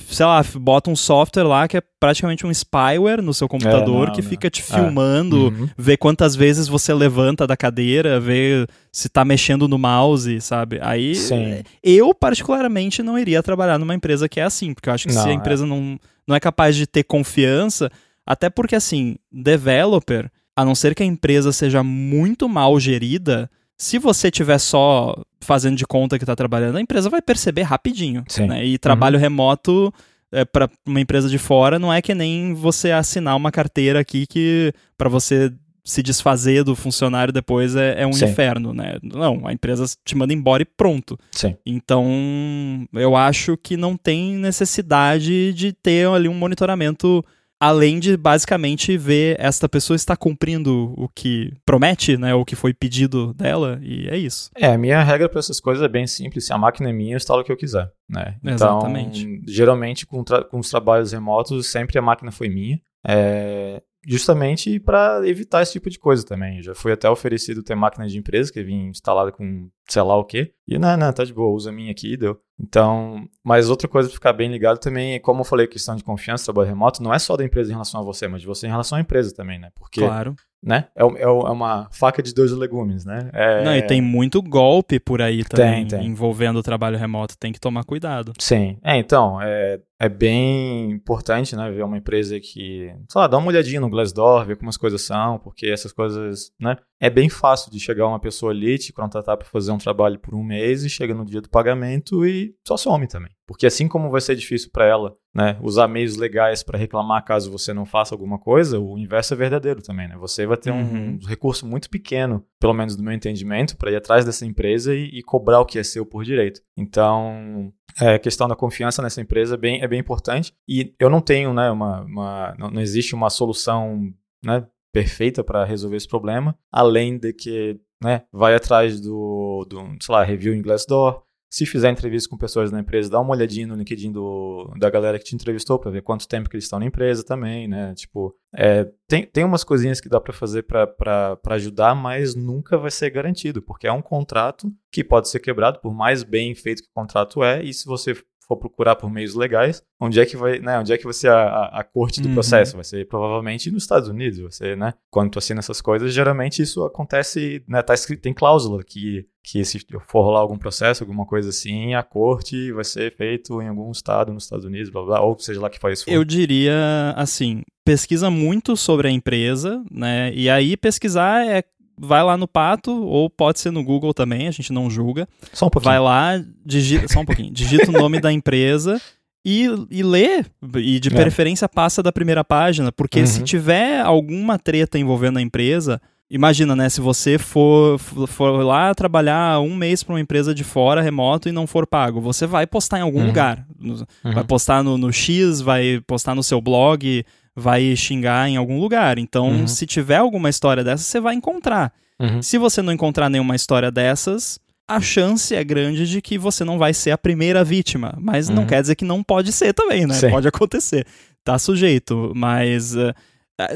sei lá, bota um software lá que é praticamente um spyware no seu computador é, não, que não. fica te filmando, é. uhum. vê quantas vezes você levanta da cadeira, vê se tá mexendo no mouse, sabe? Aí Sim. eu particularmente não iria trabalhar numa empresa que é assim, porque eu acho que não, se a empresa é. não, não é capaz de ter confiança, até porque assim, developer, a não ser que a empresa seja muito mal gerida, se você tiver só fazendo de conta que está trabalhando, a empresa vai perceber rapidinho. Né? E trabalho uhum. remoto é, para uma empresa de fora não é que nem você assinar uma carteira aqui que para você se desfazer do funcionário depois é, é um Sim. inferno, né? Não, a empresa te manda embora e pronto. Sim. Então, eu acho que não tem necessidade de ter ali um monitoramento além de basicamente ver esta pessoa está cumprindo o que promete, né, o que foi pedido dela, e é isso. É, a minha regra para essas coisas é bem simples, se a máquina é minha, eu instalo o que eu quiser, né? Então, Exatamente. geralmente com, com os trabalhos remotos, sempre a máquina foi minha. É, justamente para evitar esse tipo de coisa também. Já fui até oferecido ter máquina de empresa que vinha instalada com sei lá o quê. E não, não, tá de boa, usa a minha aqui e deu. Então, mas outra coisa para ficar bem ligado também é, como eu falei, questão de confiança, trabalho remoto, não é só da empresa em relação a você, mas de você em relação à empresa também, né? Porque claro né? É, é, é, uma faca de dois legumes, né? É... Não, e tem muito golpe por aí também tem, tem. envolvendo o trabalho remoto, tem que tomar cuidado. Sim, é, então, é, é bem importante, né, ver uma empresa que, sei lá, dá uma olhadinha no Glassdoor, ver como as coisas são, porque essas coisas, né, é bem fácil de chegar uma pessoa ali, te contratar para fazer um trabalho por um mês e chega no dia do pagamento e só some também. Porque assim como vai ser difícil para ela, né, usar meios legais para reclamar caso você não faça alguma coisa, o inverso é verdadeiro também, né? Você vai ter uhum. um recurso muito pequeno, pelo menos do meu entendimento, para ir atrás dessa empresa e, e, cobrar o que é seu por direito. Então, é, a questão da confiança nessa empresa é bem, é bem importante. E eu não tenho, né, uma, uma não, existe uma solução, né, perfeita para resolver esse problema, além de que, né, vai atrás do, do sei lá, review em Glassdoor, se fizer entrevista com pessoas na empresa, dá uma olhadinha no LinkedIn do, da galera que te entrevistou para ver quanto tempo que eles estão na empresa também, né? Tipo, é, tem, tem umas coisinhas que dá para fazer para ajudar, mas nunca vai ser garantido, porque é um contrato que pode ser quebrado, por mais bem feito que o contrato é, e se você for procurar por meios legais, onde é que vai, né, onde é que ser a, a, a corte do uhum. processo? Vai ser provavelmente nos Estados Unidos, você, né? Quando tu assina essas coisas, geralmente isso acontece, né, tá escrito, tem cláusula que que se for rolar algum processo, alguma coisa assim, a corte vai ser feito em algum estado nos Estados Unidos, blá blá, ou seja lá que faz Eu diria assim, pesquisa muito sobre a empresa, né? E aí pesquisar é vai lá no Pato, ou pode ser no Google também, a gente não julga. Só um pouquinho. Vai lá, digita, só um pouquinho, digita o nome da empresa e, e lê, e de é. preferência passa da primeira página, porque uhum. se tiver alguma treta envolvendo a empresa, imagina, né, se você for, for lá trabalhar um mês para uma empresa de fora, remoto, e não for pago, você vai postar em algum uhum. lugar. Uhum. Vai postar no, no X, vai postar no seu blog, vai xingar em algum lugar. Então, uhum. se tiver alguma história dessas, você vai encontrar. Uhum. Se você não encontrar nenhuma história dessas, a chance é grande de que você não vai ser a primeira vítima. Mas uhum. não quer dizer que não pode ser também, né? Sim. Pode acontecer. Tá sujeito. Mas uh,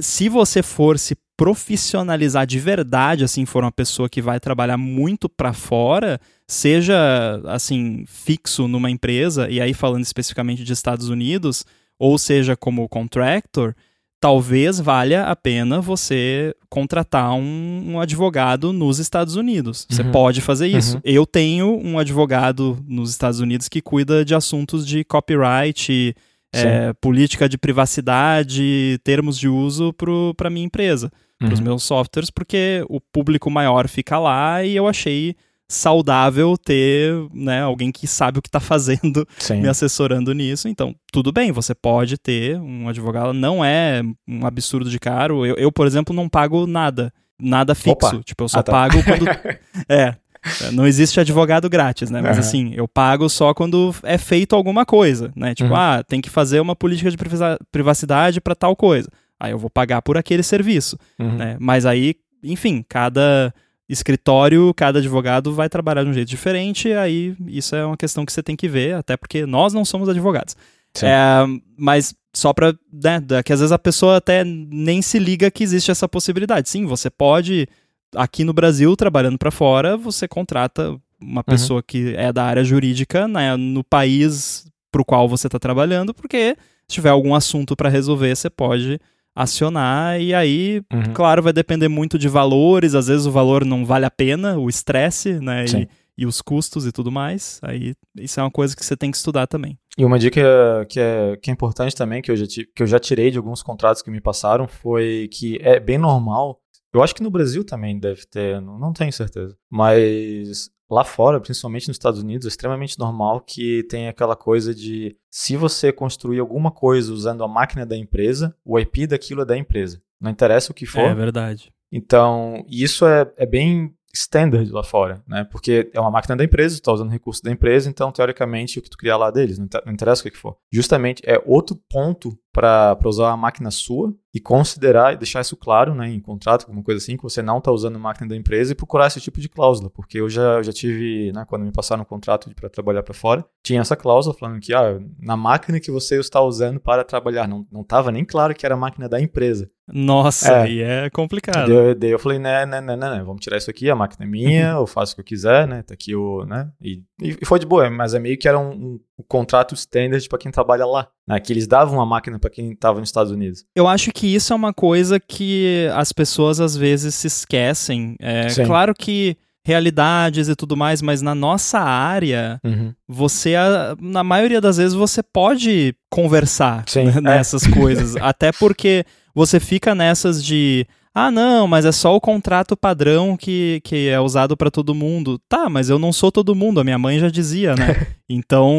se você for se profissionalizar de verdade, assim, for uma pessoa que vai trabalhar muito para fora, seja assim fixo numa empresa e aí falando especificamente de Estados Unidos, ou seja como contractor, talvez valha a pena você contratar um, um advogado nos Estados Unidos. Você uhum. pode fazer isso. Uhum. Eu tenho um advogado nos Estados Unidos que cuida de assuntos de copyright, é, política de privacidade, termos de uso para minha empresa uhum. para os meus softwares, porque o público maior fica lá e eu achei saudável ter né, alguém que sabe o que está fazendo Sim. me assessorando nisso. Então, tudo bem, você pode ter um advogado, não é um absurdo de caro. Eu, eu por exemplo, não pago nada. Nada fixo. Opa. Tipo, eu só ah, tá. pago quando. é. Não existe advogado grátis, né? Mas uhum. assim, eu pago só quando é feito alguma coisa, né? Tipo, uhum. ah, tem que fazer uma política de privacidade para tal coisa. Aí eu vou pagar por aquele serviço, uhum. né? Mas aí, enfim, cada escritório, cada advogado vai trabalhar de um jeito diferente, aí isso é uma questão que você tem que ver, até porque nós não somos advogados. É, mas só para né, que às vezes a pessoa até nem se liga que existe essa possibilidade. Sim, você pode aqui no Brasil trabalhando para fora, você contrata uma uhum. pessoa uhum. que é da área jurídica né, no país para o qual você está trabalhando, porque se tiver algum assunto para resolver, você pode acionar e aí, uhum. claro, vai depender muito de valores, às vezes o valor não vale a pena, o estresse, né, e, e, os custos e tudo mais, aí isso é uma coisa que você tem que estudar também. E uma dica que é, que é importante também, que eu, já, que eu já tirei de alguns contratos que me passaram, foi que é bem normal, eu acho que no Brasil também deve ter, não, não tenho certeza, mas Lá fora, principalmente nos Estados Unidos, é extremamente normal que tenha aquela coisa de se você construir alguma coisa usando a máquina da empresa, o IP daquilo é da empresa. Não interessa o que for. É verdade. Então, isso é, é bem standard lá fora, né? Porque é uma máquina da empresa, está usando recurso da empresa, então teoricamente o que tu criar lá deles, não, não interessa o que for. Justamente é outro ponto para usar a máquina sua e considerar e deixar isso claro né, em contrato, alguma coisa assim, que você não está usando a máquina da empresa e procurar esse tipo de cláusula, porque eu já, eu já tive, né, quando me passaram um contrato para trabalhar para fora, tinha essa cláusula falando que ah, na máquina que você está usando para trabalhar, não estava nem claro que era a máquina da empresa. Nossa, é. aí é complicado. Daí, daí, eu falei, né, né, né, né, né, vamos tirar isso aqui, a máquina é minha, eu faço o que eu quiser, né, tá aqui o, né, e, e foi de boa, mas é meio que era um, um, um contrato standard para quem trabalha lá, né, que eles davam a máquina para quem estava nos Estados Unidos. Eu acho que isso é uma coisa que as pessoas às vezes se esquecem. É Sim. claro que realidades e tudo mais, mas na nossa área, uhum. você, na maioria das vezes, você pode conversar Sim, né, nessas é. coisas. Até porque você fica nessas de. Ah, não, mas é só o contrato padrão que, que é usado para todo mundo. Tá, mas eu não sou todo mundo, a minha mãe já dizia, né? então,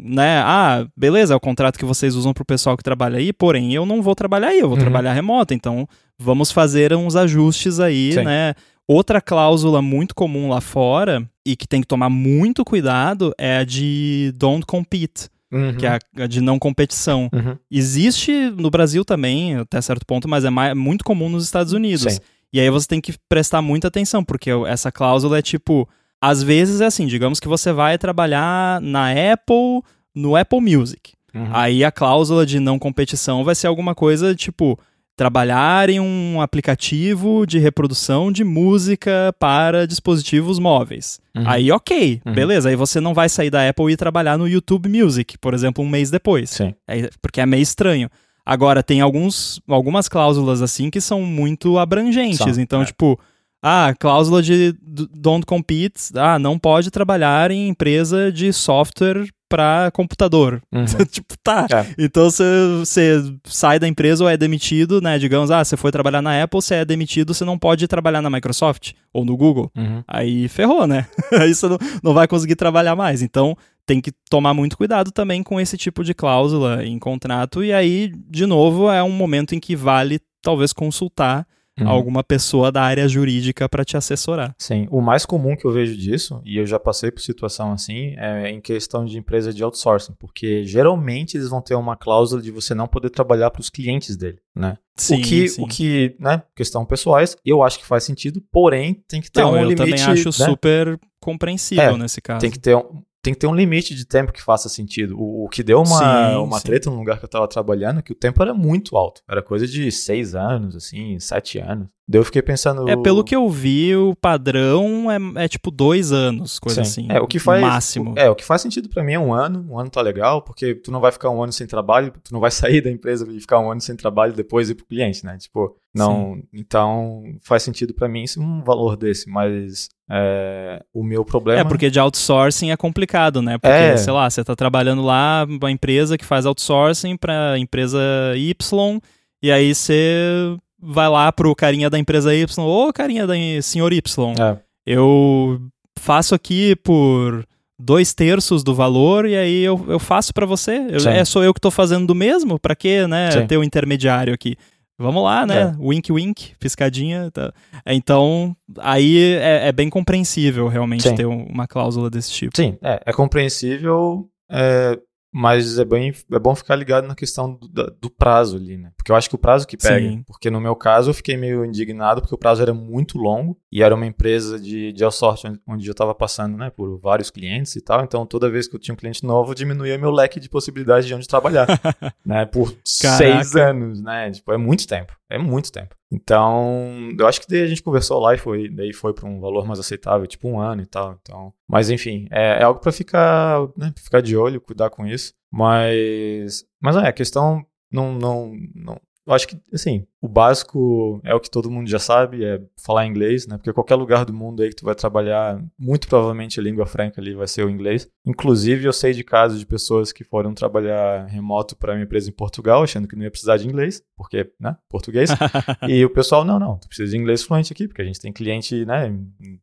né? Ah, beleza, é o contrato que vocês usam pro pessoal que trabalha aí, porém eu não vou trabalhar aí, eu vou uhum. trabalhar remoto. Então, vamos fazer uns ajustes aí, Sim. né? Outra cláusula muito comum lá fora e que tem que tomar muito cuidado é a de don't compete uhum. que é a de não competição. Uhum. Existe no Brasil também, até certo ponto, mas é mais, muito comum nos Estados Unidos. Sim. E aí você tem que prestar muita atenção, porque essa cláusula é tipo. Às vezes é assim, digamos que você vai trabalhar na Apple, no Apple Music. Uhum. Aí a cláusula de não competição vai ser alguma coisa tipo trabalhar em um aplicativo de reprodução de música para dispositivos móveis. Uhum. Aí, ok, uhum. beleza. Aí você não vai sair da Apple e trabalhar no YouTube Music, por exemplo, um mês depois. Sim. É, porque é meio estranho. Agora, tem alguns, algumas cláusulas assim que são muito abrangentes. Só, então, é. tipo, ah, cláusula de don't compete, ah, não pode trabalhar em empresa de software para computador. Uhum. tipo, tá. É. Então você sai da empresa ou é demitido, né? Digamos, ah, você foi trabalhar na Apple, você é demitido, você não pode trabalhar na Microsoft ou no Google. Uhum. Aí ferrou, né? Aí você não, não vai conseguir trabalhar mais. Então tem que tomar muito cuidado também com esse tipo de cláusula em contrato. E aí, de novo, é um momento em que vale talvez consultar uhum. alguma pessoa da área jurídica para te assessorar. Sim, o mais comum que eu vejo disso, e eu já passei por situação assim, é em questão de empresa de outsourcing, porque geralmente eles vão ter uma cláusula de você não poder trabalhar para os clientes dele, né? Sim, o que, sim. o que, né, questão pessoais, eu acho que faz sentido, porém tem que ter não, um eu limite. também acho né? super compreensível É, nesse caso. Tem que ter um, tem que ter um limite de tempo que faça sentido. O, o que deu uma, Sim, uma sim. treta no lugar que eu tava trabalhando, que o tempo era muito alto. Era coisa de seis anos, assim, sete anos. Daí eu fiquei pensando. É, pelo que eu vi, o padrão é, é tipo dois anos, coisa Sim. assim. É, o que faz, Máximo. É, o que faz sentido pra mim é um ano. Um ano tá legal, porque tu não vai ficar um ano sem trabalho, tu não vai sair da empresa e ficar um ano sem trabalho e depois ir pro cliente, né? Tipo, não. Então, faz sentido pra mim isso, um valor desse, mas é, o meu problema. É, porque de outsourcing é complicado, né? Porque, É. sei lá, você tá trabalhando lá, uma empresa que faz outsourcing pra empresa Y, e aí você vai lá pro carinha da empresa Y, ô carinha da senhor Y, É, eu faço aqui por dois terços do valor e aí eu, eu faço pra você. Eu- é só eu que tô fazendo do mesmo? Pra quê, né? Sim. Ter o intermediário aqui. Vamos lá, né? Wink, wink, piscadinha. Tá. Então, aí é, é bem compreensível realmente Sim. ter um- uma cláusula desse tipo. Sim, é, é compreensível, é, mas é, bem, é bom ficar ligado na questão do, do prazo ali, né? Porque eu acho que o prazo que pega. Sim. Porque no meu caso eu fiquei meio indignado porque o prazo era muito longo e era uma empresa de, de outsourcing onde- eu estava passando, né, por vários clientes e tal. Então toda vez que eu tinha um cliente novo, diminuía meu leque de possibilidades de onde trabalhar, né? Por seis Caraca. anos, né? Tipo, é muito tempo. É muito tempo. Então, eu acho que daí a gente conversou lá e foi, daí foi para um valor mais aceitável, tipo um ano e tal. Então, mas enfim, é, é algo para ficar, né, pra ficar de olho, cuidar com isso. Mas, mas é, a questão não, não, não. Eu acho que, assim, o básico é o que todo mundo já sabe, é falar inglês, né? Porque qualquer lugar do mundo aí que tu vai trabalhar, muito provavelmente a língua franca ali vai ser o inglês. Inclusive, eu sei de casos de pessoas que foram trabalhar remoto para uma empresa em Portugal, achando que não ia precisar de inglês, porque, né, português. E o pessoal, não, não, tu precisa de inglês fluente aqui, porque a gente tem cliente, né, em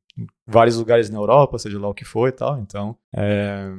vários lugares na Europa, seja lá o que for e tal. Então, é,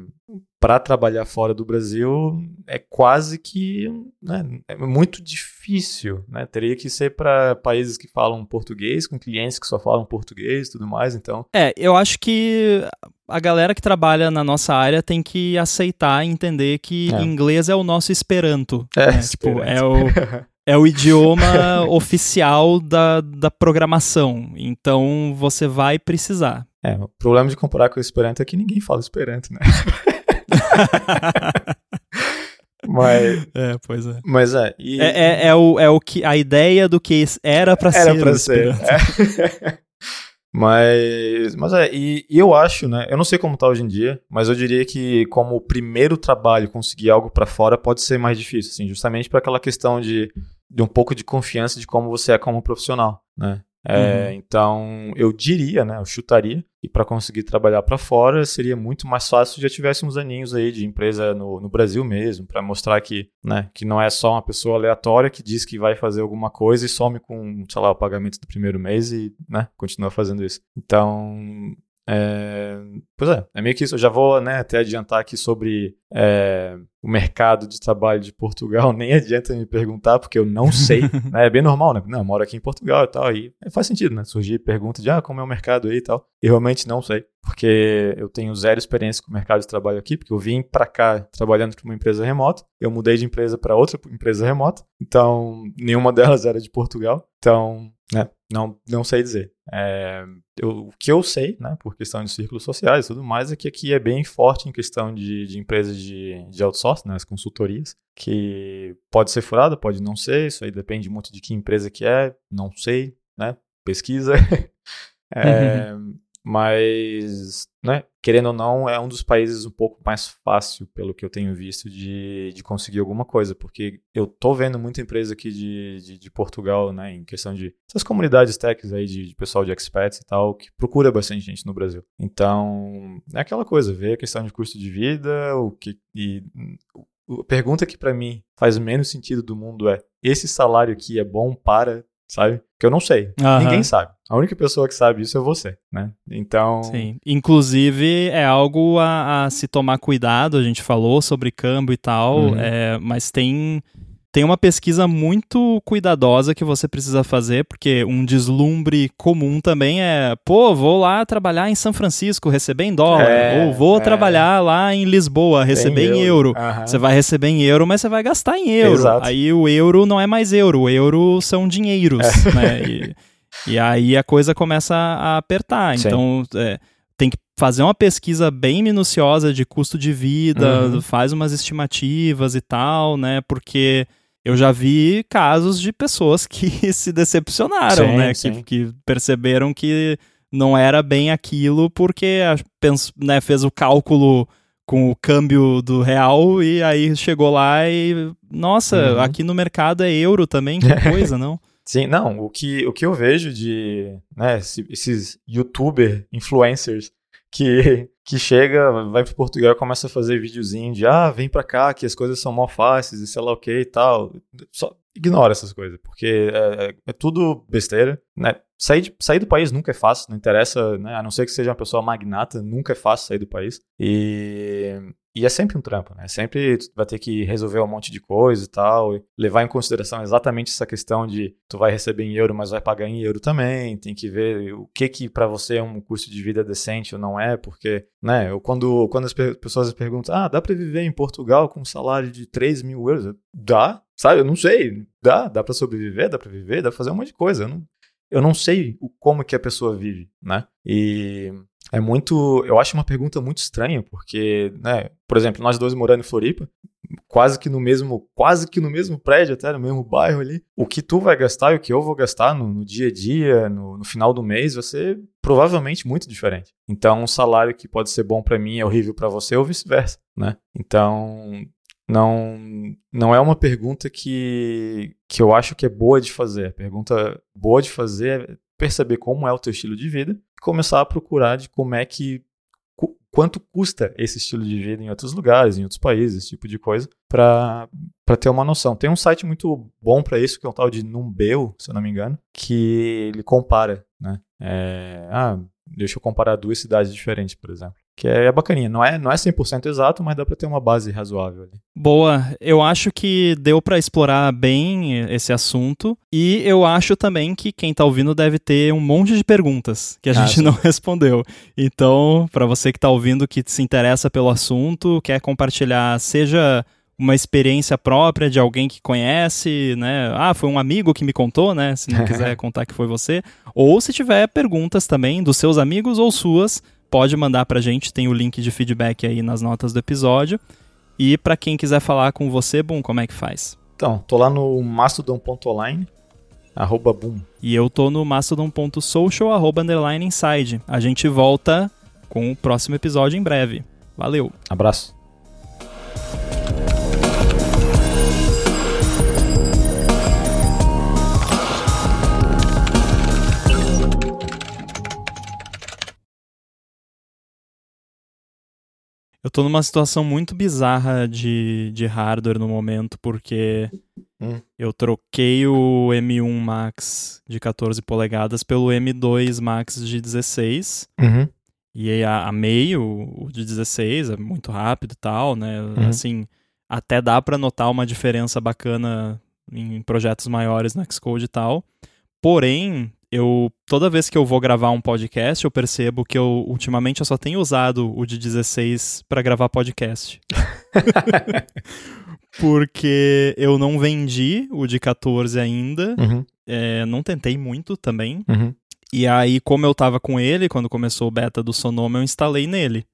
para trabalhar fora do Brasil é quase que, né, é muito difícil, né? Teria que ser para países que falam português, com clientes que só falam português e tudo mais. Então, É, eu acho que a galera que trabalha na nossa área tem que aceitar e entender que É. inglês é o nosso Esperanto. É, né? Tipo, Esperanto. é o, é o idioma oficial da, da programação. Então você vai precisar. é, o problema de comparar com o Esperanto é que ninguém fala Esperanto, né? Mas, é, pois é. mas é. E, É, é, é o, é o que a ideia do que era pra Era ser pra o ser. É. mas, mas é, e, e eu acho, né? Eu não sei como tá hoje em dia, mas eu diria que como o primeiro trabalho conseguir algo pra fora pode ser mais difícil, assim, justamente para aquela questão de, de um pouco de confiança de como você é como profissional, né? É, Então, eu diria, né? Eu chutaria que para conseguir trabalhar para fora seria muito mais fácil se já tivesse uns aninhos aí de empresa no, no Brasil mesmo, para mostrar que, né, que não é só uma pessoa aleatória que diz que vai fazer alguma coisa e some com, sei lá, o pagamento do primeiro mês e, né, continua fazendo isso. Então, é, pois é, é meio que isso. Eu já vou né, até adiantar aqui sobre é, o mercado de trabalho de Portugal. Nem adianta me perguntar, porque eu não sei. né, é bem normal, né? Não, eu moro aqui em Portugal e tal. E faz sentido, né? Surgir pergunta de ah, como é o mercado aí e tal. E realmente não sei, porque eu tenho zero experiência com o mercado de trabalho aqui, porque eu vim para cá trabalhando para uma empresa remota. Eu mudei de empresa para outra empresa remota. Então, nenhuma delas era de Portugal. Então, né? Não, não sei dizer. É, eu, o que eu sei, né, por questão de círculos sociais e tudo mais, é que aqui é bem forte em questão de, de empresas de, de outsourcing, né, as consultorias, que pode ser furada, pode não ser, isso aí depende muito de que empresa que é, não sei, né, pesquisa. é, mas, né, querendo ou não, é um dos países um pouco mais fácil, pelo que eu tenho visto, de, de conseguir alguma coisa, porque eu tô vendo muita empresa aqui de, de, de Portugal, né, em questão de essas comunidades techs aí, de, de pessoal de expats e tal, que procura bastante gente no Brasil. Então, é aquela coisa, ver a questão de custo de vida, o que, e a pergunta que para mim faz menos sentido do mundo é, esse salário aqui é bom para sabe? Que eu não sei. Aham. Ninguém sabe. A única pessoa que sabe isso é você, né? Então. Sim. Inclusive, é algo a, a se tomar cuidado. A gente falou sobre câmbio e tal, Uhum. é, mas tem tem uma pesquisa muito cuidadosa que você precisa fazer, porque um deslumbre comum também é, pô, vou lá trabalhar em São Francisco, receber em dólar, É, ou vou é. trabalar lá em Lisboa, receber em euro. Aham. Você vai receber em euro, mas você vai gastar em euro. Exato. Aí o euro não é mais euro, o euro são dinheiros, É. né? E, e aí a coisa começa a apertar. Sim. Então, é, tem que fazer uma pesquisa bem minuciosa de custo de vida, Uhum. faz umas estimativas e tal, né? Porque eu já vi casos de pessoas que se decepcionaram, Sim, né? sim. Que, que perceberam que não era bem aquilo porque a- pens- né, fez o cálculo com o câmbio do real e aí chegou lá e nossa, Uhum. aqui no mercado é euro também, que coisa, não? Sim, não, o que, o que eu vejo de, né, esse- esses youtuber influencers que, que chega, vai pro Portugal e começa a fazer videozinho de, ah, vem pra cá que as coisas são mó fáceis e sei lá o que e tal. Só ignora essas coisas, porque é, é- é tudo besteira, né? Sair, de- sair do país nunca é fácil, não interessa, né? A não ser que seja uma pessoa magnata, nunca é fácil sair do país. E, e é sempre um trampo, né? Sempre tu vai ter que resolver um monte de coisa e tal, e levar em consideração exatamente essa questão de tu vai receber em euro, mas vai pagar em euro também, tem que ver o que que para você é um custo de vida decente ou não é, porque, né, eu, quando, quando as pe- pessoas perguntam, ah, dá para viver em Portugal com um salário de 3 mil euros? Eu, Dá, sabe? Eu não sei, dá, dá para sobreviver, dá para viver, dá pra fazer um monte de coisa, eu não, eu não sei o, como que a pessoa vive, né? E é muito, eu acho uma pergunta muito estranha, porque, né, por exemplo, nós dois morando em Floripa, quase que no mesmo, quase que no mesmo prédio, até no mesmo bairro ali, o que tu vai gastar e o que eu vou gastar no, no dia a dia, no, no final do mês, vai ser provavelmente muito diferente. Então, um salário que pode ser bom pra mim é horrível pra você ou vice-versa, né? Então, não não é uma pergunta que, que eu acho que é boa de fazer. A pergunta boa de fazer é perceber como é o teu estilo de vida e começar a procurar de como é que quanto custa esse estilo de vida em outros lugares, em outros países, esse tipo de coisa, para para ter uma noção. Tem um site muito bom para isso que é o tal de Numbeo, se eu não me engano, que ele compara, né? É, ah, deixa eu comparar duas cidades diferentes, por exemplo. Que é bacaninha. Não é, não é 100% exato, mas dá para ter uma base razoável ali. Boa, eu acho que deu pra explorar bem esse assunto e eu acho também que quem tá ouvindo deve ter um monte de perguntas que a Ah, gente sim. não respondeu. Então, pra você que tá ouvindo que se interessa pelo assunto, quer compartilhar, seja uma experiência própria de alguém que conhece, né? Ah, foi um amigo que me contou, né? Se não quiser contar que foi você, ou se tiver perguntas também dos seus amigos ou suas, pode mandar pra gente, tem o link de feedback aí nas notas do episódio. E pra quem quiser falar com você, Boom, como é que faz? Então, tô lá no mastodon.online, arroba boom. E eu tô no mastodon.social, arroba underline inside. A gente volta com o próximo episódio em breve. Valeu! Abraço. Eu tô numa situação muito bizarra de, de hardware no momento, porque Hum. eu troquei o M1 Max de 14 polegadas pelo M2 Max de 16. Uhum. E aí a- amei o, o de 16, é muito rápido e tal, né? Uhum. Assim, até dá pra notar uma diferença bacana em projetos maiores no Xcode e tal. Porém, eu toda vez que eu vou gravar um podcast, eu percebo que eu ultimamente eu só tenho usado o de 16 pra gravar podcast. Porque eu não vendi o de 14 ainda, Uhum. é, não tentei muito também. Uhum. E aí, como eu tava com ele, quando começou o beta do Sonoma, eu instalei nele,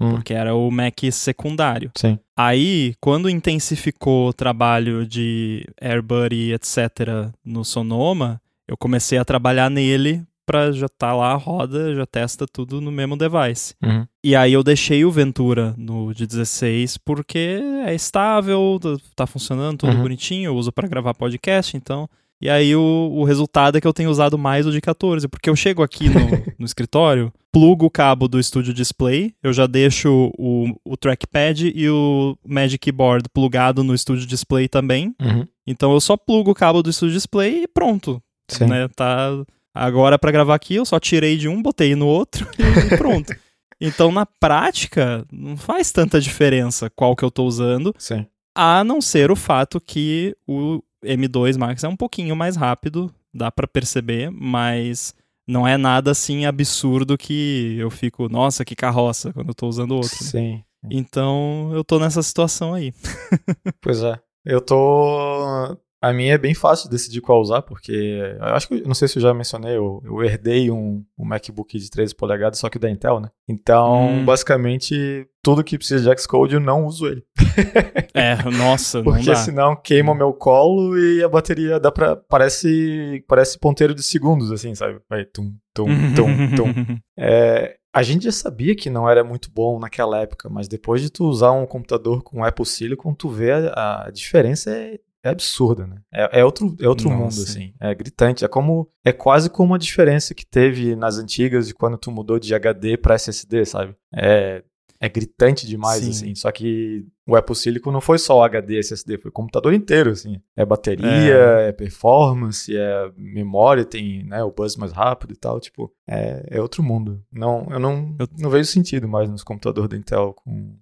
Hum. porque era o Mac secundário. Sim. Aí, quando intensificou o trabalho de AirBuddy, etc., no Sonoma, eu comecei a trabalhar nele pra já tá lá, roda, já testa tudo no mesmo device. Uhum. E aí eu deixei o Ventura no de 16 porque é estável, tá- tá funcionando tudo Uhum. bonitinho, eu uso pra gravar podcast, então. E aí o, o resultado é que eu tenho usado mais o de 14, porque eu chego aqui no, no escritório, plugo o cabo do Studio Display, eu já deixo o, o trackpad e o Magic Keyboard plugado no Studio Display também. Uhum. Então eu só plugo o cabo do Studio Display e pronto. Sim. Né? Tá agora pra gravar aqui, eu só tirei de um, botei no outro e pronto. Então na prática não faz tanta diferença qual que eu tô usando. Sim. A não ser o fato que o M2 Max é um pouquinho mais rápido, dá para perceber, mas não é nada assim absurdo que eu fico, nossa, que carroça, quando eu tô usando outro. Né? Sim. Então eu tô nessa situação aí. pois é. Eu tô a minha é bem fácil de decidir qual usar, porque eu acho que, não sei se eu já mencionei, eu, eu herdei um, um MacBook de 13 polegadas, só que da Intel, né? Então, hum. basicamente, tudo que precisa de Xcode eu não uso ele. é, nossa, Porque não dá. senão queima o meu colo e a bateria dá pra, parece, parece ponteiro de segundos, assim, sabe? Vai tum, tum, tum, tum. É, a gente já sabia que não era muito bom naquela época, mas depois de tu usar um computador com Apple Silicon, tu vê a, a diferença é é absurda, né? É, é outro, é outro mundo, assim. É gritante. É como. É quase como a diferença que teve nas antigas de quando tu mudou de HD para SSD, sabe? É, é gritante demais, Sim. assim. Só que o Apple Silicon não foi só HD SSD, foi o computador inteiro, assim. É bateria, é, é performance, é memória, tem né, o buzz mais rápido e tal. Tipo, é, é outro mundo. Não, eu não, eu... não vejo sentido mais nos computadores da Intel com.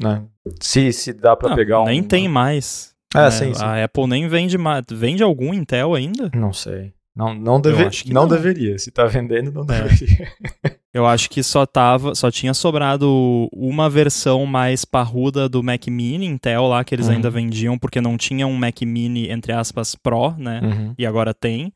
Né? Se, se dá para pegar um. Nem tem mais. É, sim, sim. A Apple nem vende vende algum Intel ainda? Não sei. Não, não, deve, não, não, deveria. Se tá vendendo, não é. deveria. Eu acho que só tava, só tinha sobrado uma versão mais parruda do Mac Mini Intel lá que eles uhum. ainda vendiam porque não tinha um Mac Mini entre aspas Pro, né? Uhum. E agora tem.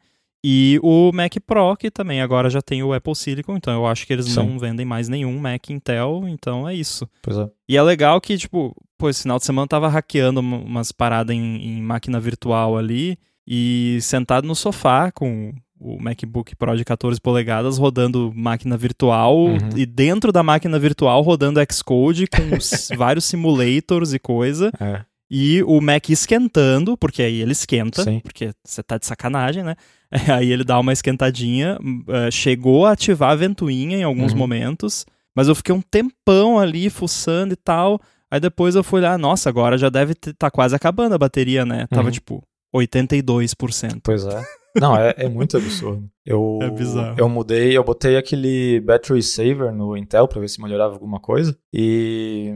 E o Mac Pro, que também agora já tem o Apple Silicon, então eu acho que eles Sim. não vendem mais nenhum Mac Intel, então é isso. Pois é. E é legal que, tipo, pô, esse final de semana eu tava hackeando umas paradas em, em máquina virtual ali, e sentado no sofá com o MacBook Pro de 14 polegadas rodando máquina virtual uhum. e dentro da máquina virtual rodando Xcode com vários simulators e coisa. É. E o Mac esquentando, porque aí ele esquenta, Sim. porque você tá de sacanagem, né? Aí ele dá uma esquentadinha, uh, chegou a ativar a ventoinha em alguns uhum. momentos, mas eu fiquei um tempão ali fuçando e tal. Aí depois eu fui lá, nossa, agora já deve estar tá quase acabando a bateria, né? Tava uhum. tipo 82%. Pois é. Não, é, é muito absurdo. Eu, é bizarro. Eu mudei, eu botei aquele Battery Saver no Intel para ver se melhorava alguma coisa. E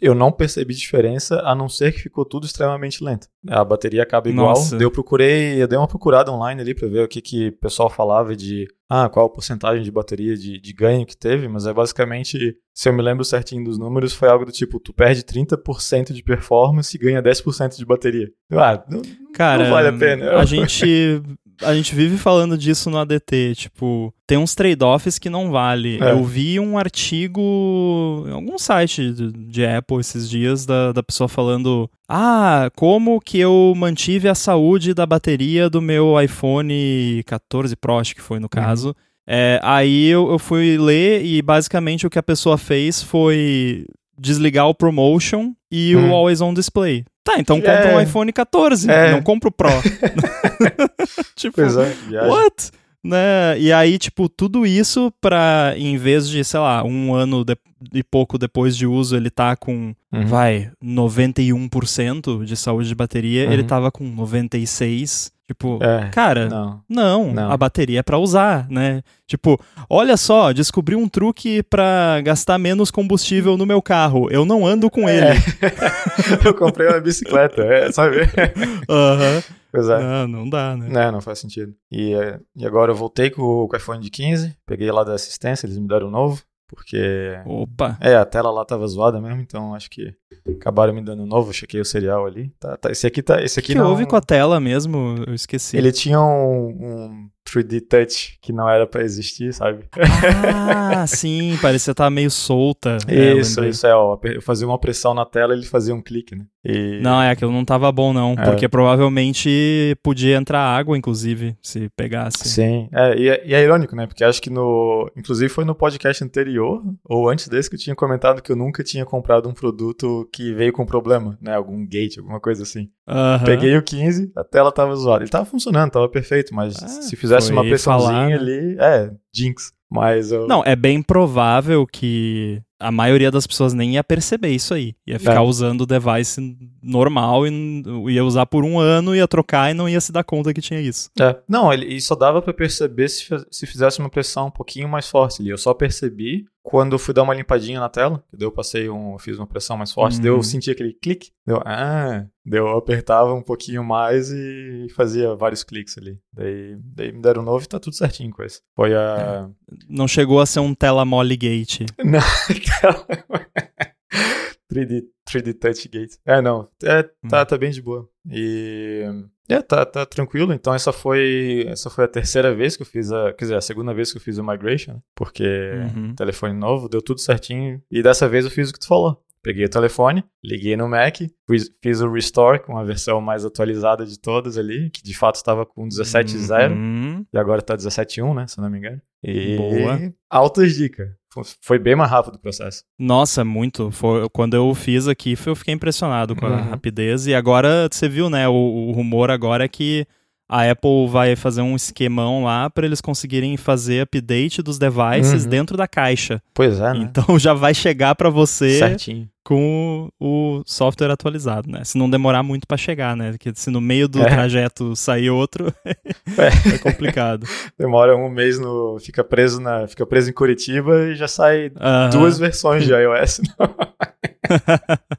eu não percebi diferença, a não ser que ficou tudo extremamente lento. A bateria acaba igual. Nossa. Eu procurei, eu dei uma procurada online ali para ver o que, que o pessoal falava de ah, qual a porcentagem de bateria de, de ganho que teve, mas é basicamente, se eu me lembro certinho dos números, foi algo do tipo, tu perde 30% de performance e ganha 10% de bateria. Ah, não, Cara, não vale a pena. A gente a gente vive falando disso no ADT, tipo, tem uns trade-offs que não vale. É. Eu vi um artigo em algum site de, de Apple esses dias da, da pessoa falando: Ah, como que eu mantive a saúde da bateria do meu iPhone 14 Pro, acho que foi no uhum. caso. Uhum. É, aí eu, eu fui ler e basicamente o que a pessoa fez foi desligar o promotion e hum. o Always On Display. Tá, então compra é. um iPhone 14, é. não compra o Pro. tipo, pois é, what? Né? E aí, tipo, tudo isso pra, em vez de, sei lá, um ano de, e pouco depois de uso, ele tá com, uhum. vai, 91% de saúde de bateria, uhum. ele tava com 96%. Tipo, é, cara, não, não, não, a bateria é para usar, né? Tipo, olha só, descobri um truque para gastar menos combustível no meu carro. Eu não ando com é. ele. eu comprei uma bicicleta, é, sabe? Aham. Uhum. É. Não, não dá, né? Não, não faz sentido. E, e agora eu voltei com o iPhone de 15, peguei lá da assistência, eles me deram um novo. Porque. Opa! É, a tela lá tava zoada mesmo, então acho que acabaram me dando um novo. Chequei o serial ali. Tá, tá, esse aqui tá. Esse aqui que não... houve com a tela mesmo? Eu esqueci. Ele tinha um, um 3D Touch que não era para existir, sabe? Ah, sim, parecia estar meio solta. Isso, é, isso é, ó. Eu fazia uma pressão na tela e ele fazia um clique, né? E... Não, é aquilo não tava bom, não. É. Porque provavelmente podia entrar água, inclusive, se pegasse. Sim, é, e, é, e é irônico, né? Porque acho que no. Inclusive foi no podcast anterior, ou antes desse, que eu tinha comentado que eu nunca tinha comprado um produto que veio com problema, né? Algum gate, alguma coisa assim. Uhum. Peguei o 15, a tela tava zoada. Ele tava funcionando, tava perfeito, mas ah, se fizesse uma pressãozinha falar, né? ali, é, jinx. Mas eu... Não, é bem provável que a maioria das pessoas nem ia perceber isso aí. Ia ficar é. usando o device normal e ia usar por um ano, ia trocar e não ia se dar conta que tinha isso. É. Não, ele só dava para perceber se, se fizesse uma pressão um pouquinho mais forte ali. Eu só percebi quando eu fui dar uma limpadinha na tela, daí eu passei um, fiz uma pressão mais forte, uhum. daí eu senti aquele clique, deu, ah, daí eu apertava um pouquinho mais e fazia vários cliques ali. Daí, daí me deram um novo e tá tudo certinho com isso. Foi a... Não chegou a ser um tela mole gate. Não, tela... 3D, 3D Touch Gate. É, não. É, tá, hum. tá bem de boa. E. É, tá, tá tranquilo. Então, essa foi, essa foi a terceira vez que eu fiz a. Quer dizer, a segunda vez que eu fiz o migration, porque uhum. telefone novo, deu tudo certinho. E dessa vez eu fiz o que tu falou. Peguei o telefone, liguei no Mac, fiz, fiz o restore com a versão mais atualizada de todas ali, que de fato estava com 17.0 uhum. e agora tá 17.1, né, se não me engano. E Boa. altas dicas. Foi bem mais rápido o processo. Nossa, muito. Foi, quando eu fiz aqui, eu fiquei impressionado com a uhum. rapidez. E agora, você viu, né? O, o rumor agora é que a Apple vai fazer um esquemão lá para eles conseguirem fazer update dos devices uhum. dentro da caixa. Pois é, né? Então já vai chegar para você Certinho. com o, o, software atualizado, né? Se não demorar muito para chegar, né? Porque se no meio do é. trajeto sair outro, é. é. complicado. Demora um mês no, fica preso na, fica preso em Curitiba e já sai duas versões de iOS.